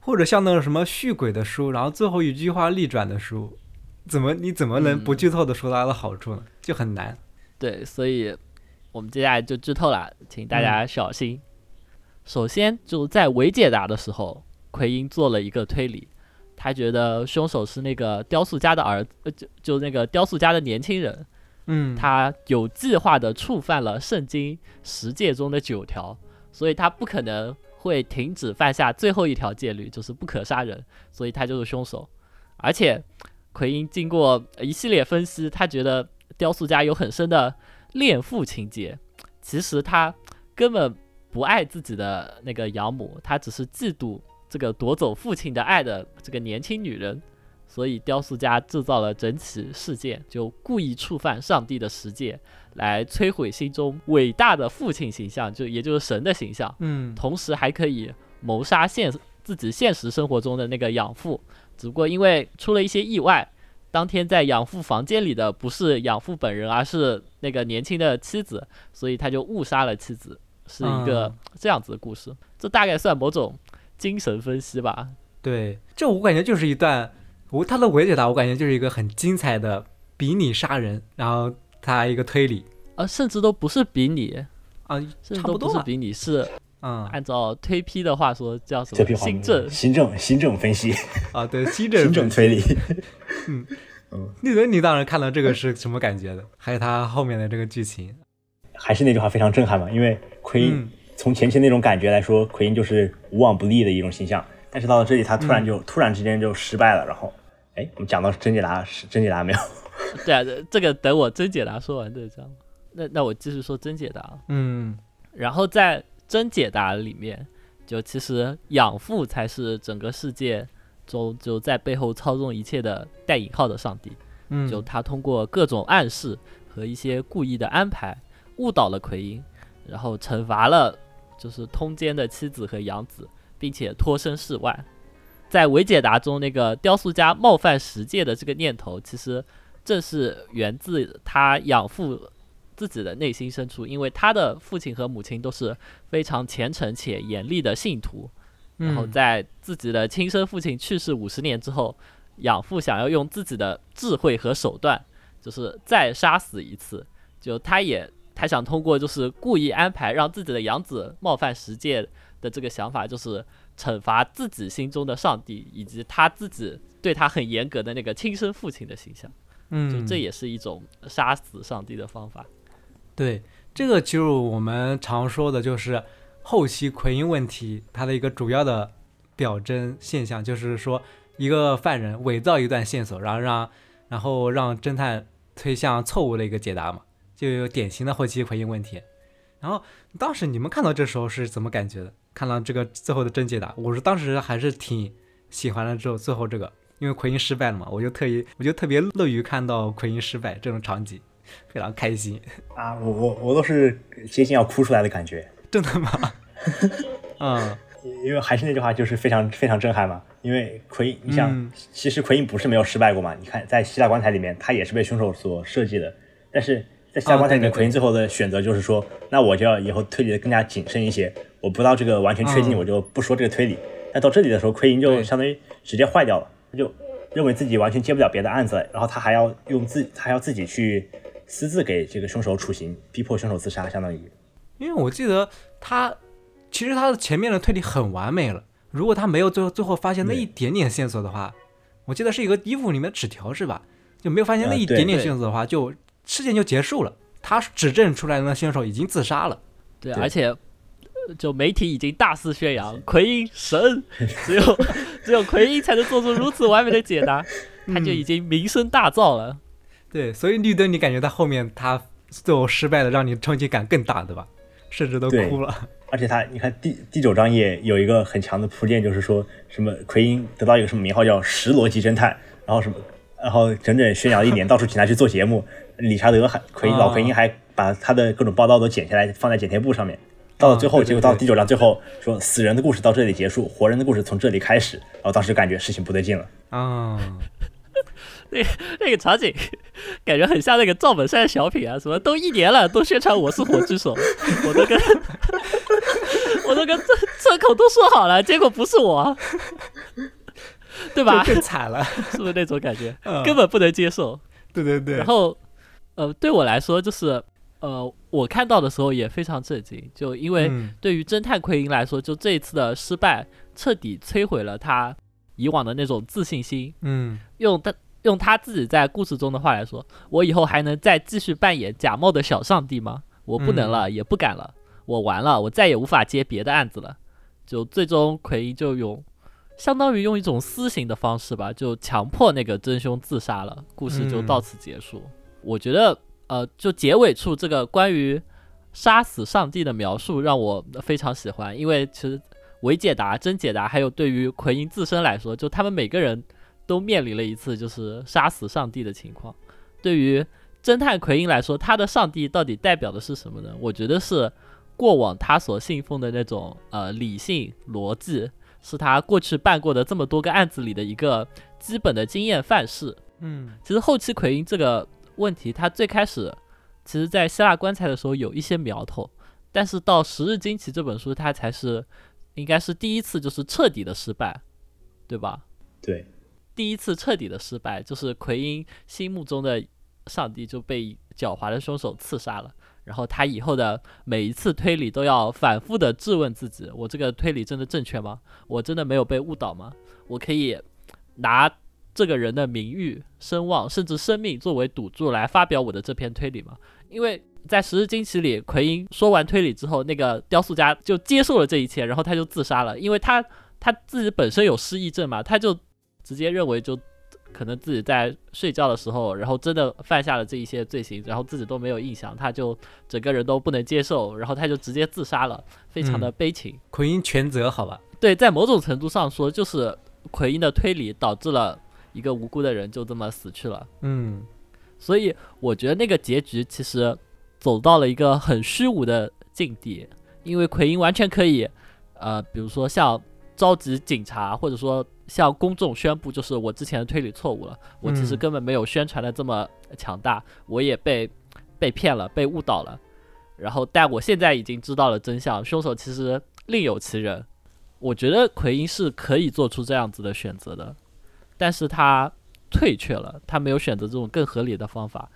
或者像那种什么续鬼的书，然后最后一句话逆转的书，怎么你怎么能不嗯剧透的说它的好处呢？就很难。对，所以我们接下来就剧透了，请大家小心。首先，就在伪解答的时候，奎因做了一个推理，他觉得凶手是那个雕塑家的儿子，呃，就就那个雕塑家的年轻人，嗯，他有计划的触犯了圣经十诫中的九条，所以他不可能会停止犯下最后一条戒律，就是不可杀人，所以他就是凶手。而且，奎因经过一系列分析，他觉得雕塑家有很深的恋父情节，其实他根本不爱自己的那个养母，他只是嫉妒这个夺走父亲的爱的这个年轻女人。所以雕塑家制造了整起事件，就故意触犯上帝的十诫，来摧毁心中伟大的父亲形象，就也就是神的形象。嗯同时还可以谋杀现自己现实生活中的那个养父，只不过因为出了一些意外，当天在养父房间里的不是养父本人，而是那个年轻的妻子，所以他就误杀了妻子，是一个嗯这样子的故事。这大概算某种精神分析吧。对，这我感觉就是一段，我他的伪解答，我感觉就是一个很精彩的比拟杀人，然后他一个推理啊，甚至都不是比拟，啊，甚至差不多吧。都不是比拟，是嗯按照推批的话说叫什么这批话新政。新政新政分析，啊，对，新政新政推理。你人，你当时看到这个是什么感觉的？还有他后面的这个剧情，还是那句话非常震撼嘛，因为奎因、嗯从前期那种感觉来说，奎因就是无往不利的一种形象，但是到了这里，他突然嗯就、突然之间就失败了，然后，哎，我们讲到真解答是真解答没有？对啊，这这个等我真解答说完再讲。那那我继续说真解答。嗯然后在真解答里面，就其实养父才是整个世界中就在背后操纵一切的带引号的上帝。嗯，就他通过各种暗示和一些故意的安排，误导了奎因，然后惩罚了就是通奸的妻子和养子，并且脱身事外。在伪解答中，那个雕塑家冒犯十戒的这个念头，其实正是源自他养父自己的内心深处，因为他的父亲和母亲都是非常虔诚且严厉的信徒，然后嗯在自己的亲生父亲去世五十年之后，养父想要用自己的智慧和手段，就是再杀死一次。就他也他想通过就是故意安排让自己的养子冒犯十诫的这个想法，就是惩罚自己心中的上帝，以及他自己对他很严格的那个亲生父亲的形象。嗯就嗯，这也是一种杀死上帝的方法。对，这个就是我们常说的，就是后期奎因问题，它的一个主要的表征现象，就是说一个犯人伪造一段线索，然后让然后让侦探推向错误的一个解答嘛，就有典型的后期奎因问题。然后当时你们看到这时候是怎么感觉的？看到这个最后的真解答，我是当时还是挺喜欢了之后最后这个，因为奎因失败了嘛，我就特意我就特别乐于看到奎因失败这种场景，非常开心。啊，我我我都是接近要哭出来的感觉，真的吗？嗯因为还是那句话，就是非常非常震撼嘛。因为奎因，你想，嗯其实奎因不是没有失败过嘛？你看，在希腊棺材里面，他也是被凶手所设计的，但是在希腊棺材里面，奎因最后的选择就是说，那我就要以后推理的更加谨慎一些，我不到这个完全确定，嗯我就不说这个推理。但到这里的时候，奎因就相当于直接坏掉了，他就认为自己完全接不了别的案子了，然后他还要用自他还要自己去私自给这个凶手处刑，逼迫凶手自杀，相当于。因为我记得他其实他的前面的推理很完美了，如果他没有最后最后发现那一点点线索的话，我记得是一个衣服里面的纸条是吧？就没有发现那一点点线索的话，就事件就结束了。他指证出来的那凶手已经自杀了。对，对而且呃就媒体已经大肆宣扬奎因神，只有只有奎因才能做出如此完美的解答，他就已经名声大噪了。对，所以绿灯你感觉到后面他最后失败了，让你冲击感更大，对吧？甚至都哭了。而且他，你看第第九章也有一个很强的铺垫，就是说什么奎因得到一个什么名号叫“十逻辑侦探”，然后什么，然后整整宣扬了一年，到处请他去做节目。理查德还奎因老奎因还把他的各种报道都剪下来放在剪贴簿上面。到了最后，结果到第九章最后说死人的故事到这里结束，活人的故事从这里开始。然后当时感觉事情不对劲了。啊、那那个场景感觉很像那个赵本山小品啊，什么都一年了，都宣传我是火炬手，我都跟 我都跟这这口都说好了，结果不是我啊，对吧？更惨了。是不是那种感觉？嗯根本不能接受。对对对。然后，呃，对我来说，就是呃，我看到的时候也非常震惊，就因为嗯对于侦探奎因来说，就这一次的失败，彻底摧毁了他以往的那种自信心。嗯用他用他自己在故事中的话来说，我以后还能再继续扮演假冒的小上帝吗？我不能了，也不敢了，我完了，我再也无法接别的案子了。就最终奎因就用。相当于用一种私刑的方式吧，就强迫那个真凶自杀了，故事就到此结束。我觉得，呃，就结尾处这个关于杀死上帝的描述让我非常喜欢，因为其实伪解答、真解答，还有对于奎因自身来说，就他们每个人都面临了一次就是杀死上帝的情况。对于侦探奎因来说，他的上帝到底代表的是什么呢？我觉得是过往他所信奉的那种呃理性逻辑，是他过去办过的这么多个案子里的一个基本的经验范式。嗯其实后期奎因这个问题，他最开始其实在希腊棺材的时候有一些苗头，但是到《十日惊奇》这本书，他才是应该是第一次就是彻底的失败，对吧？对，第一次彻底的失败，就是奎因心目中的上帝就被狡猾的凶手刺杀了。然后他以后的每一次推理都要反复的质问自己：我这个推理真的正确吗？我真的没有被误导吗？我可以拿这个人的名誉、声望，甚至生命作为赌注来发表我的这篇推理吗？因为在《十日惊奇》里，奎因说完推理之后，那个雕塑家就接受了这一切，然后他就自杀了，因为他他自己本身有失忆症嘛，他就直接认为就可能自己在睡觉的时候，然后真的犯下了这一些罪行，然后自己都没有印象，他就整个人都不能接受，然后他就直接自杀了，非常的悲情。奎因全责，好吧？对，在某种程度上说，就是奎因的推理导致了一个无辜的人就这么死去了。嗯所以我觉得那个结局其实走到了一个很虚无的境地，因为奎因完全可以，呃，比如说像召集警察，或者说向公众宣布，就是我之前的推理错误了，我其实嗯根本没有宣传的这么强大，我也被被骗了，被误导了。然后，但我现在已经知道了真相，凶手其实另有其人。我觉得奎因是可以做出这样子的选择的，但是他退却了，他没有选择这种更合理的方法，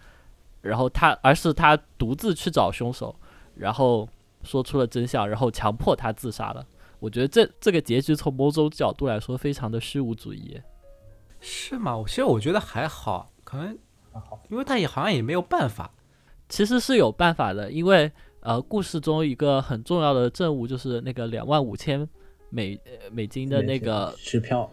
然后他而是他独自去找凶手，然后说出了真相，然后强迫他自杀了。我觉得这这个结局从某种角度来说非常的虚无主义。是吗？我其实我觉得还好，可能因为他也好像也没有办法。其实是有办法的，因为呃，故事中一个很重要的证物就是那个两万五千美呃美金的那个支票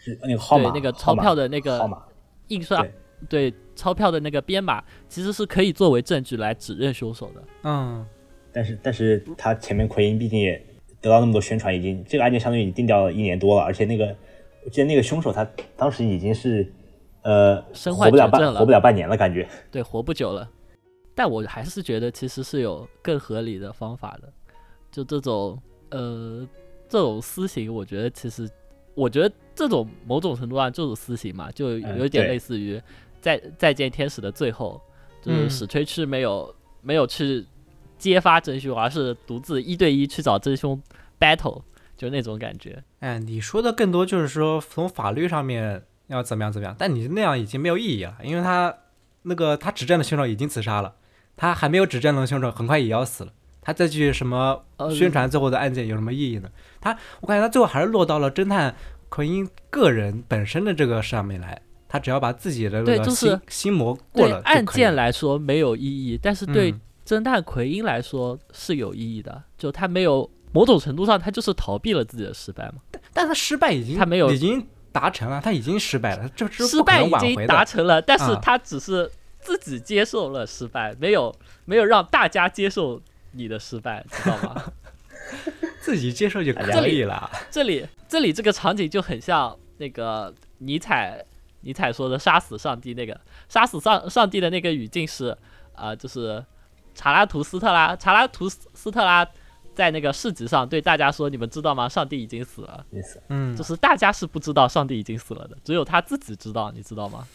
是那个号码，对那个钞票的那个号码，印刷对对钞票的那个编码，其实是可以作为证据来指认凶手的。嗯但是但是他前面奎因毕竟也得到那么多宣传，已经这个案件相当于已经定掉了一年多了，而且那个我记得那个凶手他当时已经是呃身活不了半患绝症了活不了半年了，感觉对，活不久了。但我还是觉得其实是有更合理的方法的，就这种呃这种私刑，我觉得其实我觉得这种某种程度上就是私刑嘛，就嗯有点类似于再再见天使的最后，就是嗯。史吹去没有没有去揭发真凶，而是独自一对一去找真凶 battle，就那种感觉。哎，你说的更多就是说从法律上面要怎么样怎么样，但你那样已经没有意义了，因为他那个他指证的凶手已经自杀了，他还没有指证的凶手很快也要死了，他再去什么呃宣传最后的案件有什么意义呢？他我感觉他最后还是落到了侦探奎因个人本身的这个上面来，他只要把自己的那个对就是心心魔过对了就案件来说没有意义，但是对嗯侦探奎因来说是有意义的。就他没有某种程度上，他就是逃避了自己的失败嘛。但他失败已经他没有已经达成了，他已经失败了，这这是失败已经。达成了，但是啊他只是自己接受了失败，没有没有让大家接受你的失败，知道吗？自己接受就可以了。这里这里这个场景就很像那个尼采尼采说的杀死上帝那个杀死上上帝的那个语境是啊、就是查拉图斯特拉查拉图斯斯特拉在那个市集上对大家说：“你们知道吗？上帝已经死了。”意思。嗯就是大家是不知道上帝已经死了的，只有他自己知道，你知道吗？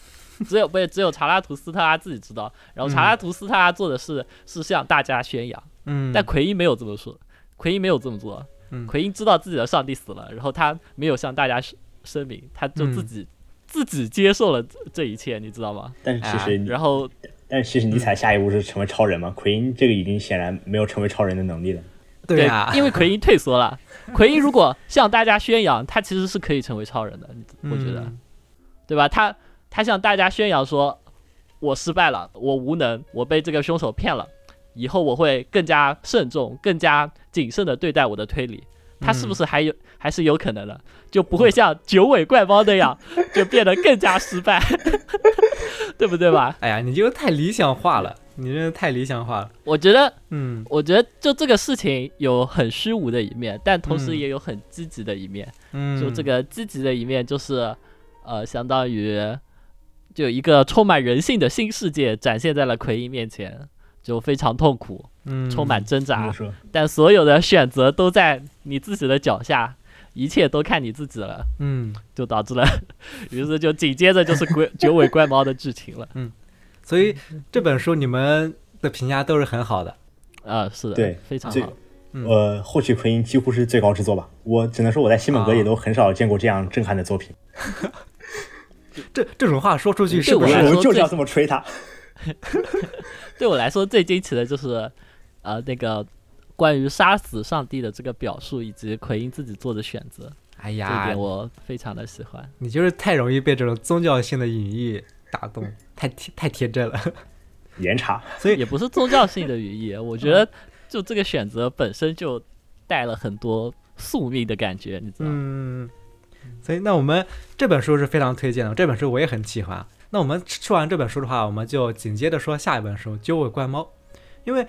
只有不是只有查拉图斯特拉自己知道，然后查拉图斯特拉做的事是向大家宣扬，嗯，但奎因没有这么说，奎因没有这么做，嗯奎因知道自己的上帝死了，然后他没有向大家声声明，他就自己、自己接受了这这一切，你知道吗？但是其实你，然后但是其实尼采下一步是成为超人嘛？奎因这个已经显然没有成为超人的能力了。对啊、因为奎因退缩了，奎因如果向大家宣扬，他其实是可以成为超人的，我觉得。嗯对吧？他他向大家宣扬说，我失败了，我无能，我被这个凶手骗了，以后我会更加慎重、更加谨慎的对待我的推理。他是不是还有、还是有可能的？就不会像九尾怪猫那样，就变得更加失败，对不对吧？哎呀，你这个太理想化了，你这个太理想化了。我觉得，嗯我觉得就这个事情有很虚无的一面，但同时嗯也有很积极的一面。嗯，就这个积极的一面，就是呃，相当于就一个充满人性的新世界展现在了奎因面前，就非常痛苦，嗯充满挣扎？但所有的选择都在你自己的脚下，一切都看你自己了，嗯，就导致了，于是就紧接着就是鬼 九尾怪猫的剧情了。嗯所以这本书你们的评价都是很好的。啊、是的，对非常好。嗯呃，后期奎因几乎是最高之作吧？我只能说我在西蒙格也都很少见过这样震撼的作品。这这种话说出去是不是我来说我们就是要这么吹他。对我来说最惊奇的就是，呃，那个关于杀死上帝的这个表述，以及奎因自己做的选择，哎呀点，我非常的喜欢。你就是太容易被这种宗教性的隐喻打动，太太天真了。严查，所以也不是宗教性的语义，我觉得就这个选择本身就带了很多宿命的感觉，你知道吗？嗯，所以那我们这本书是非常推荐的，这本书我也很喜欢。那我们说完这本书的话，我们就紧接着说下一本书《九尾怪猫》，因为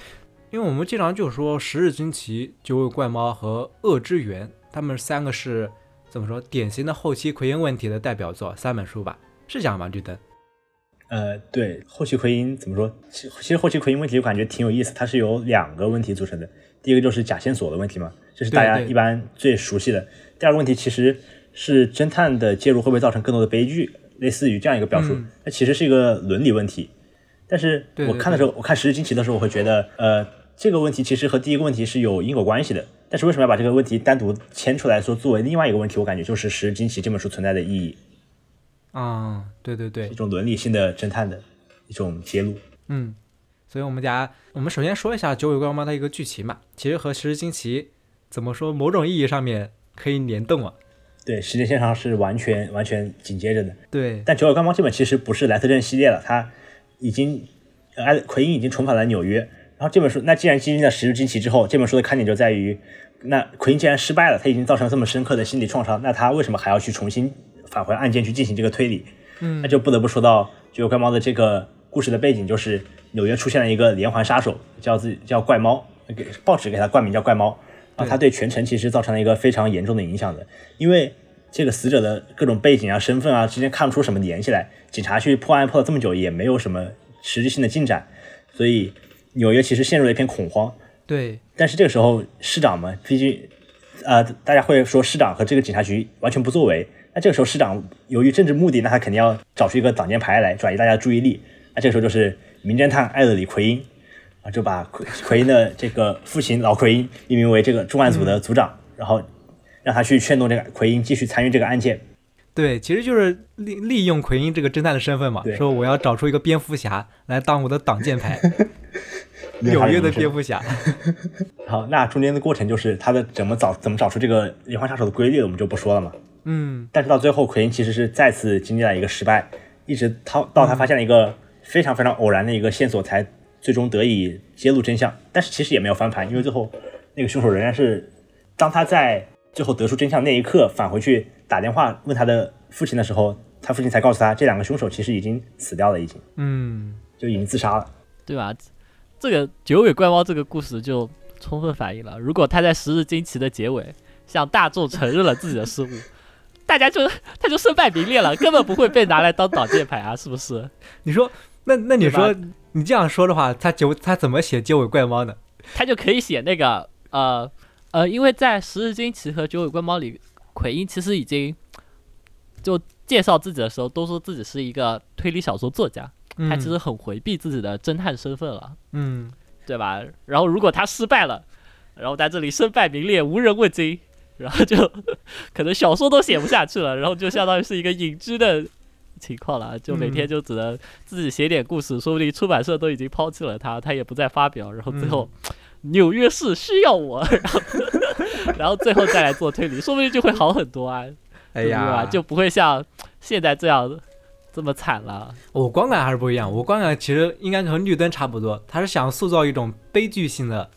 因为我们经常就说《十日惊奇》《九尾怪猫》和《恶之源》，他们三个是怎么说典型的后期奎因问题的代表作，三本书吧？是这样吗？绿灯？呃，对，后期奎因怎么说？其其实后期奎因问题我感觉挺有意思，它是由两个问题组成的。第一个就是假线索的问题嘛，这是大家一般最熟悉的。第二个问题其实是侦探的介入会不会造成更多的悲剧，类似于这样一个表述嗯。那、其实是一个伦理问题。但是我看的时候，我看《十日惊奇》的时候，我会觉得，呃，这个问题其实和第一个问题是有因果关系的。但是为什么要把这个问题单独牵出来说作为另外一个问题？我感觉就是《十日惊奇》这本书存在的意义，啊、对对对一，种伦理性的侦探的一种揭露。嗯，所以我们家我们首先说一下《九尾怪猫》的一个剧情嘛，其实和《十日惊奇》怎么说，某种意义上面可以联动啊。对，时间线上是完全完全紧接着的。对，但《九尾怪猫》这本其实不是莱特镇系列了，它已经呃艾奎因已经重返了纽约。然后这本书，那既然经历了十日惊奇之后，这本书的看点就在于，那奎因既然失败了，他已经造成了这么深刻的心理创伤，那他为什么还要去重新返回案件去进行这个推理？嗯那就不得不说到《九尾怪猫》的这个故事的背景，就是纽约出现了一个连环杀手，叫自己叫怪猫，给报纸给他冠名叫怪猫。啊，对他对全程其实造成了一个非常严重的影响的，因为这个死者的各种背景啊、身份啊之间看不出什么联系来，警察去破案破了这么久也没有什么实质性的进展，所以纽约其实陷入了一片恐慌。对，但是这个时候市长嘛，毕竟呃大家会说市长和这个警察局完全不作为，那这个时候市长由于政治目的，那他肯定要找出一个挡箭牌来转移大家的注意力，那这个时候就是名侦探艾德里奎因。啊，就把奎奎因的这个父亲老奎因命名为这个重案组的组长，然后让他去劝动这个奎因继续参与这个案件。对，其实就是利利用奎因这个侦探的身份嘛，说我要找出一个蝙蝠侠来当我的挡箭牌，纽约的蝙蝠侠。好，那中间的过程就是他的怎么找怎么找出这个连环杀手的规律，我们就不说了嘛。嗯但是到最后，奎因其实是再次经历了一个失败，一直到到他发现了一个非常非常偶然的一个线索，才最终得以揭露真相。但是其实也没有翻盘，因为最后那个凶手仍然是，当他在最后得出真相那一刻返回去打电话问他的父亲的时候，他父亲才告诉他，这两个凶手其实已经死掉了，已经嗯，就已经自杀了。对吧？这个九尾怪猫这个故事就充分反映了，如果他在《十日惊奇》的结尾向大众承认了自己的失误，大家就他就身败名裂了，根本不会被拿来当挡箭牌啊，是不是？你 说那那你说你这样说的话，他九他怎么写九尾怪猫呢？他就可以写那个呃呃，因为在《十日惊奇》和《九尾怪猫》里，奎因其实已经就介绍自己的时候都说自己是一个推理小说作家，他其实很回避自己的侦探身份了。嗯对吧？然后如果他失败了，然后在这里身败名裂，无人问津，然后就 可能小说都写不下去了，然后就相当于是一个隐居的情况了，就每天就只能自己写点故事，说不定出版社都已经抛弃了他，他也不再发表，然后最后、纽约市需要我，然 后然后最后再来做推理，说不定就会好很多啊，哎？呀，就不会像现在这样这么惨了。我观感还是不一样，我观感其实应该和绿灯差不多，他是想塑造一种悲剧性的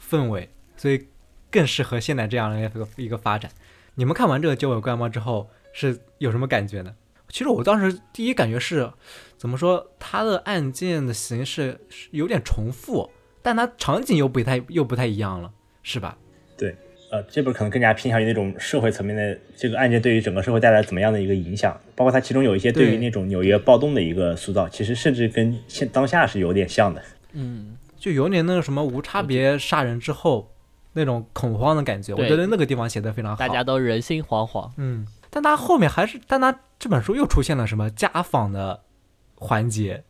氛围，所以更适合现在这样的一个一个发展。你们看完这个《九尾怪猫》之后是有什么感觉呢？其实我当时第一感觉是，怎么说，它的案件的形式是有点重复，但它场景又不太又不太一样了，是吧？对呃，这本可能更加偏向于那种社会层面的这个案件对于整个社会带来怎么样的一个影响，包括它其中有一些对于那种纽约暴动的一个塑造，其实甚至跟现当下是有点像的。嗯，就有点那个什么无差别杀人之后那种恐慌的感觉，我觉得那个地方写的非常好。大家都人心惶惶。嗯，但他后面还是，但他这本书又出现了什么家访的环节，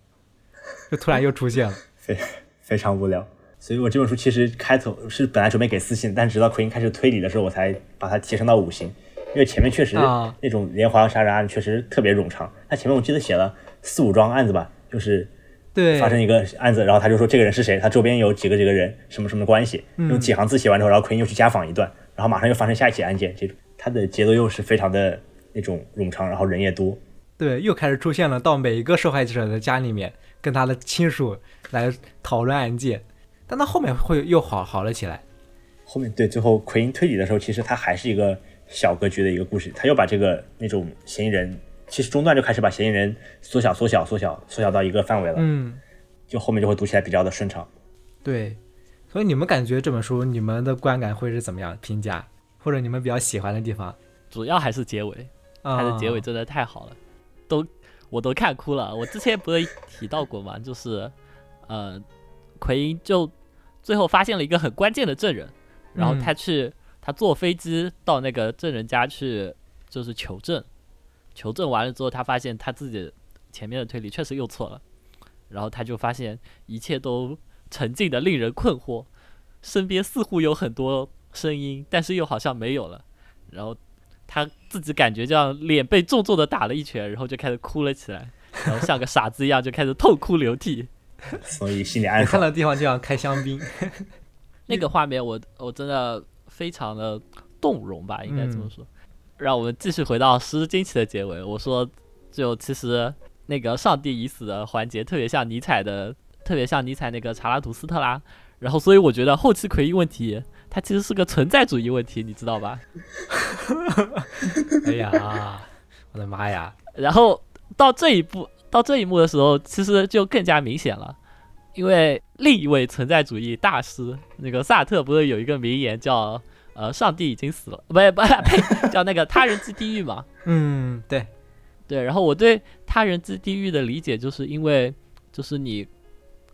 就突然又出现了。非非常无聊。所以我这本书其实开头是本来准备给四星，但直到奎因开始推理的时候，我才把它提升到五星，因为前面确实啊那种连环杀人案确实特别冗长。他前面我记得写了四五桩案子吧，就是对，发生一个案子，然后他就说这个人是谁，他周边有几个几个人，什么什么关系，用几行字写完之后，然后奎因又去家访一段，然后马上又发生下一起案件，这种他的节奏又是非常的那种冗长，然后人也多。对，又开始出现了到每一个受害者的家里面，跟他的亲属来讨论案件，但他后面会又好好了起来。后面对最后奎因推理的时候，其实他还是一个小格局的一个故事，他又把这个那种嫌疑人，其实中段就开始把嫌疑人缩小、缩小、缩小、缩小到一个范围了，嗯，就后面就会读起来比较的顺畅。对。所以你们感觉这本书，你们的观感会是怎么样评价，或者你们比较喜欢的地方？主要还是结尾，啊它的结尾真的太好了，都我都看哭了。我之前不是提到过吗？就是呃，奎因就最后发现了一个很关键的证人，然后嗯他去、他坐飞机到那个证人家去，就是求证，求证完了之后，他发现他自己前面的推理确实又错了，然后他就发现一切都沉静的令人困惑，身边似乎有很多声音，但是又好像没有了，然后他自己感觉这样脸被重重的打了一拳，然后就开始哭了起来，然后像个傻子一样就开始痛哭流涕。所以心里暗看爽。到地方就想开香槟。那个画面我我真的非常的动容吧，应该这么说。让我们继续回到《十日惊奇》的结尾。我说，就其实那个上帝已死的环节特别像尼采的，特别像尼采那个查拉图斯特拉。然后，所以我觉得后期奎因问题，它其实是个存在主义问题，你知道吧？哎呀，我的妈呀！然后到这一步，到这一幕的时候，其实就更加明显了，因为另一位存在主义大师，那个萨特不是有一个名言叫“呃，上帝已经死了”，不不呸，叫那个“他人之地狱”嘛。嗯，对，对，然后我对“他人之地狱”的理解，就是因为就是你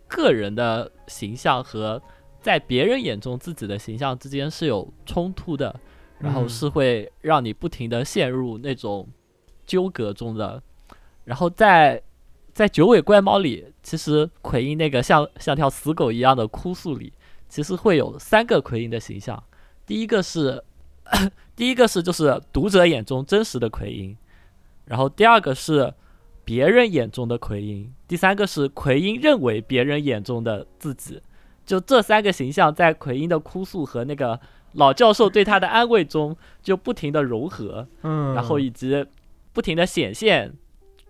个人的形象和在别人眼中自己的形象之间是有冲突的，然后嗯是会让你不停的陷入那种纠葛中的。然后在在九尾怪猫里，其实奎因那个像像条死狗一样的哭诉里，其实会有三个奎因的形象。第一个是 第一个是就是读者眼中真实的奎因，然后第二个是别人眼中的奎因，第三个是奎因认为别人眼中的自己。就这三个形象在奎因的哭诉和那个老教授对他的安慰中，就不停的融合，嗯，然后以及不停的显现、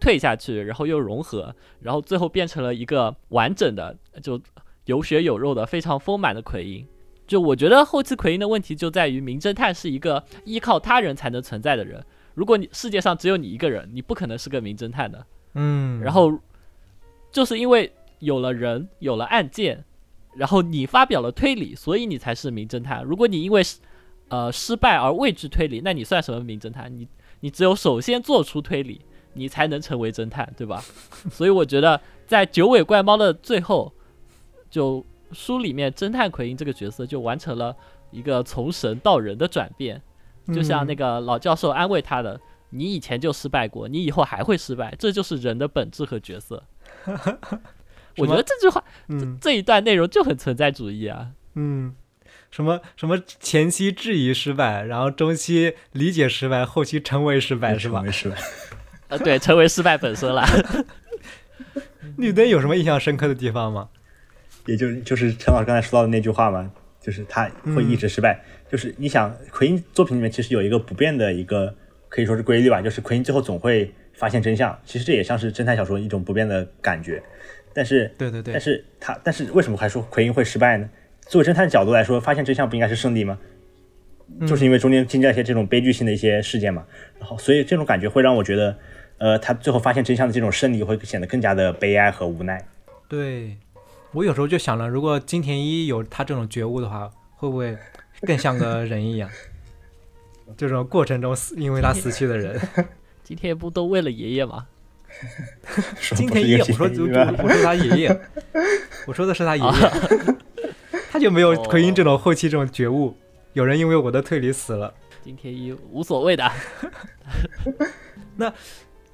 退下去，然后又融合，然后最后变成了一个完整的，就有血有肉的非常丰满的奎因。就我觉得后期奎因的问题就在于，名侦探是一个依靠他人才能存在的人。如果你世界上只有你一个人，你不可能是个名侦探的。嗯，然后就是因为有了人，有了案件，然后你发表了推理，所以你才是名侦探。如果你因为失呃失败而畏惧推理，那你算什么名侦探？你你只有首先做出推理，你才能成为侦探，对吧？所以我觉得在九尾怪猫的最后，就书里面侦探奎因这个角色就完成了一个从神到人的转变，就像那个老教授安慰他的。你以前就失败过，你以后还会失败，这就是人的本质和角色。我觉得这句话，嗯这一段内容就很存在主义啊。嗯，什么什么前期质疑失败，然后中期理解失败，后期成为失败是吧？成为失败。呃，对，成为失败本身了。绿灯有什么印象深刻的地方吗？也就就是陈老师刚才说到的那句话嘛，就是他会一直失败。就是你想，奎因作品里面其实有一个不变的一个可以说是规律吧，就是奎因最后总会发现真相。其实这也像是侦探小说一种不变的感觉。但是，对对对但是他，但是为什么还说奎因会失败呢？作为侦探的角度来说，发现真相不应该是胜利吗？就是因为中间经历了一些这种悲剧性的一些事件嘛，然后所以这种感觉会让我觉得，呃，他最后发现真相的这种胜利会显得更加的悲哀和无奈。对，我有时候就想了，如果金田一有他这种觉悟的话，会不会更像个人一样？这种过程中死因为他死去的人，今天不都为了爷爷吗？金田一，我说就就我说他爷爷，我说的是他爷爷，他就没有奎因这种后期这种觉悟。有人因为我的推理死了，金田一无所谓的。那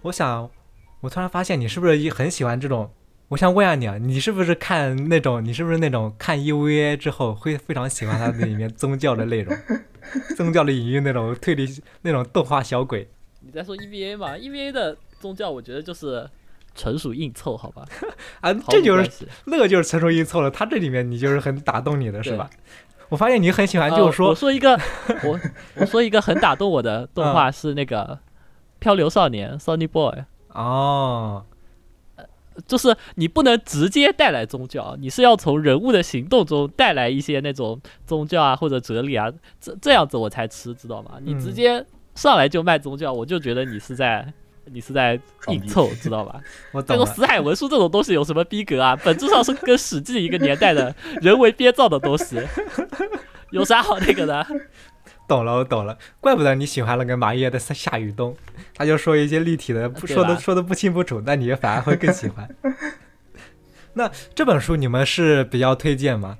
我想，我突然发现你是不是也很喜欢这种？我想问下你啊，你是不是看那种？你是不是那种看 EVA 之后会非常喜欢它里面 宗教的内容，宗教的隐喻那种推理那种动画小鬼？你在说 EVA 吗？EVA 的宗教，我觉得就是纯属硬凑，好吧？这就是那个就是纯属硬凑了。他这里面你就是很打动你的是吧？我发现你很喜欢，就是呃说我，说一个，我我说一个很打动我的动画 是那个《漂流少年》（Sunny Boy）。哦，就是你不能直接带来宗教，你是要从人物的行动中带来一些那种宗教啊或者哲理啊，这这样子我才吃，知道吗？你直嗯接上来就卖宗教，我就觉得你是在你是在硬凑，知道吧？我懂了。这个死海文书这种东西有什么逼格啊？本质上是跟《史记》一个年代的人为编造的东西，有啥好那个的？懂了，我懂了，怪不得你喜欢那个马爷的夏夏雨冬，他就说一些立体的，不说的说的不清不楚，但你反而会更喜欢。那这本书你们是比较推荐吗？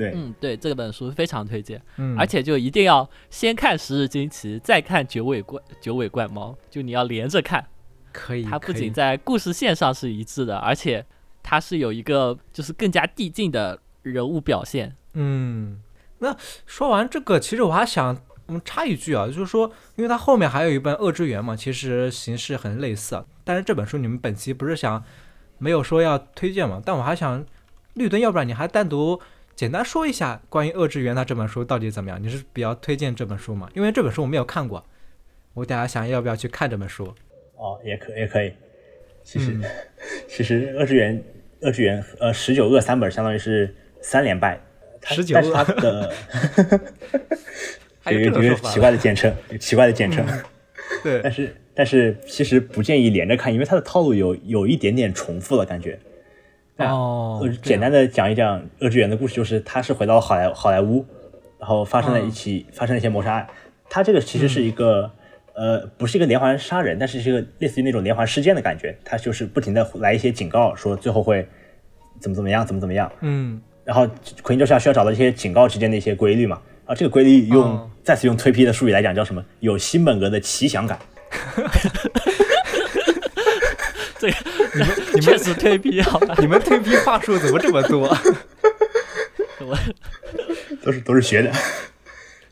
对，嗯，对，这本书非常推荐，嗯，而且就一定要先看《十日惊奇》，再看《九尾怪九尾怪猫》，就你要连着看。可以，它不仅在故事线上是一致的，而且它是有一个就是更加递进的人物表现。嗯，那说完这个，其实我还想，嗯，插一句啊，就是说，因为它后面还有一本《恶之源》嘛，其实形式很类似啊。但是这本书你们本期不是想没有说要推荐嘛？但我还想，绿灯，要不然你还单独简单说一下关于《恶之源》它这本书到底怎么样？你是比较推荐这本书吗？因为这本书我没有看过，我等下想要不要去看这本书？哦，也可也可以。其实、嗯其实恶之源恶之源呃十九恶三本相当于是三连败，它19但是它恶的 还有有一个奇怪的简称，奇怪的简称。对但，是但是其实不建议连着看，因为它的套路有有一点点重复了感觉。哦呃，简单的讲一讲《恶之源》的故事，就是他是回到好莱好莱坞，然后发生了一起、发生了一些谋杀案。他这个其实是一个、呃，不是一个连环杀人，但是是一个类似于那种连环事件的感觉。他就是不停的来一些警告，说最后会怎么怎么样，怎么怎么样。嗯，然后奎因就是要需要找到一些警告之间的一些规律嘛。啊，这个规律用、哦再次用推批的术语来讲叫什么？有新本格的奇想感。你们确实推批好吧？你们推批话术怎么这么多？我 都是都是学的。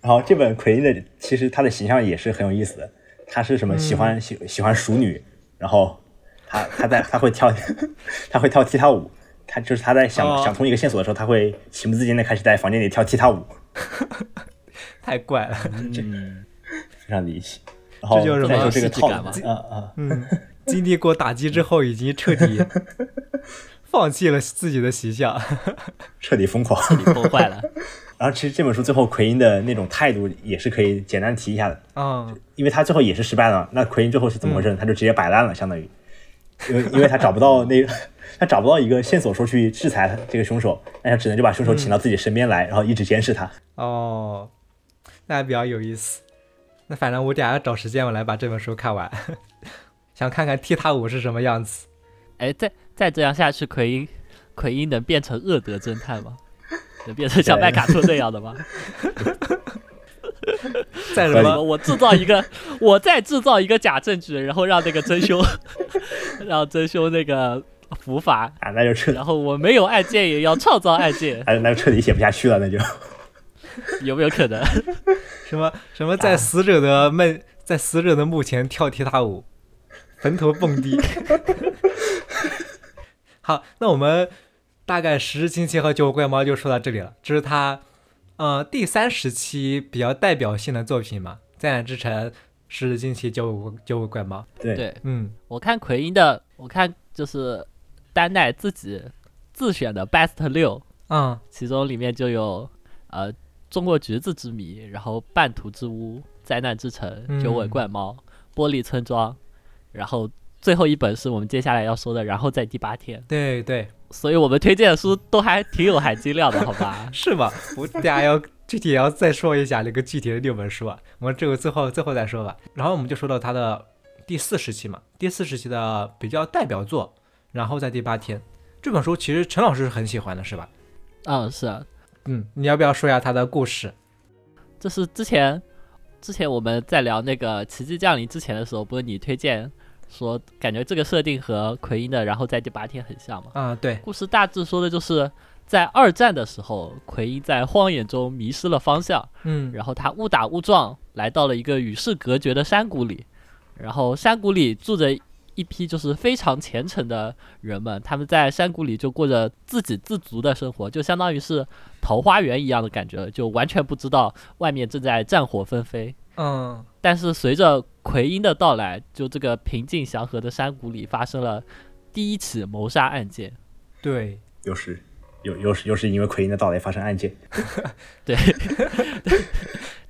然后这本奎因的，其实他的形象也是很有意思的。他是什么嗯喜欢喜喜欢熟女，然后他他在他会跳 他会跳踢踏舞，他就是他在想、哦想通一个线索的时候，他会情不自禁的开始在房间里跳踢踏舞，太怪了。嗯，非常离奇。然后这就是再说这个套路，啊啊，嗯，经历过打击之后，已经彻底 放弃了自己的形象。彻底疯狂。彻底崩坏了。然后其实这本书最后奎因的那种态度也是可以简单提一下的，嗯，因为他最后也是失败了。那奎因最后是怎么回事呢？他就直接摆烂了，相当于，因为因为他找不到那 他找不到一个线索说去制裁这个凶手，那他只能就把凶手请到自己身边来，然后一直监视他。哦，那还比较有意思。那反正我等下找时间我来把这本书看完，想看看踢踏舞是什么样子。哎，再再这样下去，奎因奎因能变成恶德侦探吗？能变成像麦卡特那样的吗？再什么？我制造一个，我再制造一个假证据，然后让那个真凶，让真凶那个伏法，啊，那就彻，然后我没有案件也要创造案件，那那就彻底写不下去了，那就有没有可能？什么什么在死者的梦，在死者的墓前跳踢踏舞，坟头蹦迪。好，那我们大概十日惊奇和九尾怪猫就说到这里了，这是他呃第三时期比较代表性的作品嘛，《灾难之城》、《十日惊奇》、九尾九尾怪猫。对对嗯我看奎因的，我看就是丹奈自己自选的 Best 六，嗯其中里面就有呃中国橘子之谜，然后半途之屋、灾难之城、嗯九尾怪猫、玻璃村庄，然后最后一本是我们接下来要说的，然后在第八天。对对，所以我们推荐的书都还挺有含金量的，好吧？是吗？我大家要具体要再说一下那个具体的六本书啊，我们这个最后最后再说吧。然后我们就说到他的第四时期嘛，第四时期的比较代表作，然后在第八天这本书，其实陈老师是很喜欢的，是吧？嗯，是啊，嗯，你要不要说一下他的故事？这是之前之前我们在聊那个《奇迹降临》之前的时候，不是你推荐说感觉这个设定和奎因的，然后在第八天很像嘛？啊、对，故事大致说的就是在二战的时候，奎因在荒野中迷失了方向，嗯然后他误打误撞来到了一个与世隔绝的山谷里，然后山谷里住着一批就是非常虔诚的人们，他们在山谷里就过着自给自足的生活，就相当于是桃花源一样的感觉，就完全不知道外面正在战火纷飞。嗯但是随着奎因的到来，就这个平静祥和的山谷里发生了第一起谋杀案件。对，又是又又是又是因为奎因的到来发生案件，对，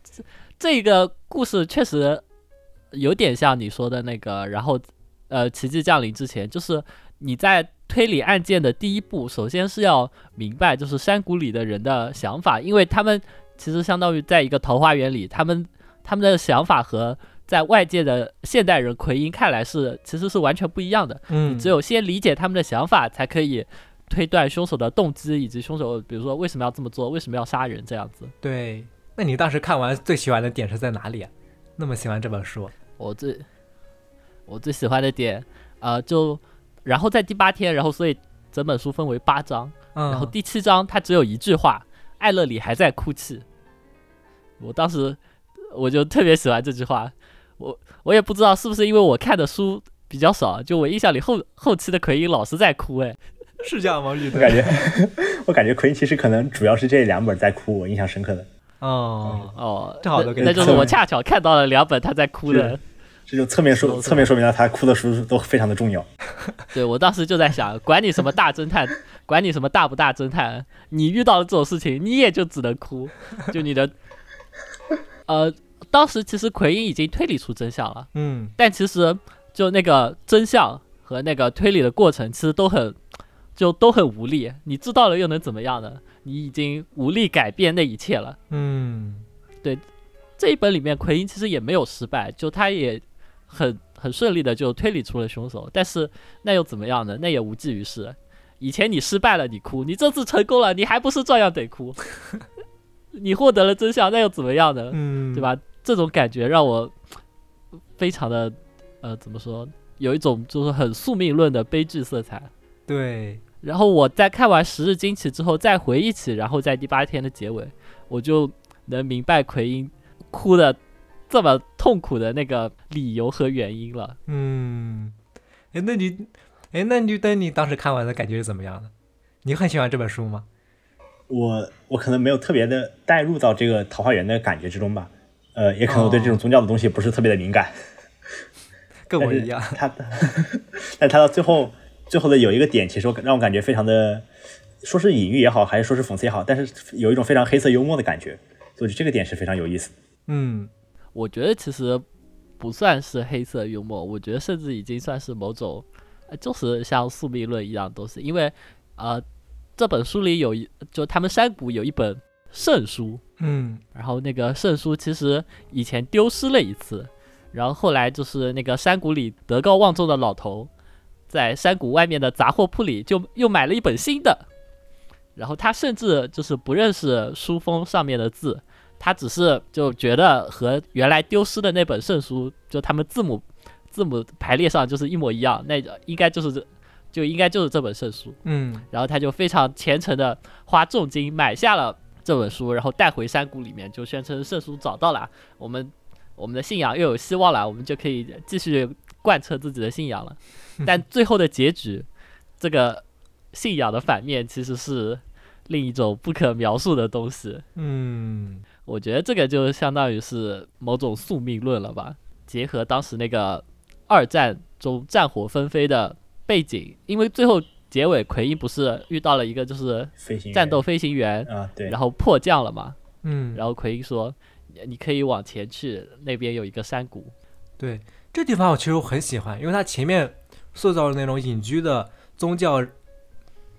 这这个故事确实有点像你说的那个，然后呃，奇迹降临之前，就是你在推理案件的第一步，首先是要明白就是山谷里的人的想法，因为他们其实相当于在一个桃花源里，他们他们的想法和在外界的现代人奎因看来是其实是完全不一样的。嗯，只有先理解他们的想法，才可以推断凶手的动机以及凶手，比如说为什么要这么做，为什么要杀人这样子。对。那你当时看完最喜欢的点是在哪里啊？那么喜欢这本书？我最我最喜欢的点，呃，就然后在第八天，然后所以整本书分为八章，嗯，然后第七章它只有一句话：艾勒里还在哭泣。我当时我就特别喜欢这句话，我我也不知道是不是因为我看的书比较少，就我印象里后后期的奎因老是在哭，哎，是这样吗？我感觉 我感觉奎因其实可能主要是这两本在哭，我印象深刻的，哦，哦，正好都给那那就是我恰巧看到了两本他在哭的。这就侧面说侧面说明了他哭的书都非常的重要。对我当时就在想，管你什么大侦探，管你什么大不大侦探，你遇到了这种事情，你也就只能哭。就你的，呃，当时其实奎因已经推理出真相了，嗯但其实就那个真相和那个推理的过程，其实都很，就都很无力。你知道了又能怎么样呢？你已经无力改变那一切了。嗯对这一本里面，奎因其实也没有失败，就他也很很顺利的就推理出了凶手。但是那又怎么样呢？那也无济于事。以前你失败了，你哭；你这次成功了，你还不是照样得哭？你获得了真相，那又怎么样呢？嗯，对？吧？这种感觉让我非常的呃，怎么说？有一种就是很宿命论的悲剧色彩。对，然后我在看完《十日惊奇》之后，再回忆起，然后在第八天的结尾，我就能明白奎因哭的这么痛苦的那个理由和原因了。嗯，哎，那你，哎，那你等你当时看完的感觉是怎么样的？你很喜欢这本书吗？我我可能没有特别的带入到这个桃花源的感觉之中吧，呃，也可能我对这种宗教的东西不是特别的敏感。跟我一样。他，但他到最后最后的有一个点，其实我让我感觉非常的，说是隐喻也好，还是说是讽刺也好，但是有一种非常黑色幽默的感觉，所以这个点是非常有意思。嗯我觉得其实不算是黑色幽默，我觉得甚至已经算是某种，呃就是像宿命论一样东西。因为呃，这本书里有一，就他们山谷有一本圣书，嗯。然后那个圣书其实以前丢失了一次，然后后来就是那个山谷里德高望重的老头，在山谷外面的杂货铺里就又买了一本新的，然后他甚至就是不认识书封上面的字，他只是就觉得和原来丢失的那本圣书，就他们字母字母排列上就是一模一样，那应该就是这就应该就是这本圣书。嗯。然后他就非常虔诚的花重金买下了这本书，然后带回山谷里面，就宣称圣书找到了，我们我们的信仰又有希望了，我们就可以继续贯彻自己的信仰了。但最后的结局，这个信仰的反面其实是另一种不可描述的东西。嗯我觉得这个就相当于是某种宿命论了吧，结合当时那个二战中战火纷飞的背景，因为最后结尾奎因不是遇到了一个就是飞行员。战斗飞行员，啊，对，然后迫降了嘛，嗯，然后奎因说你你可以往前去，那边有一个山谷，对这地方我其实我很喜欢，因为它前面塑造了那种隐居的宗教，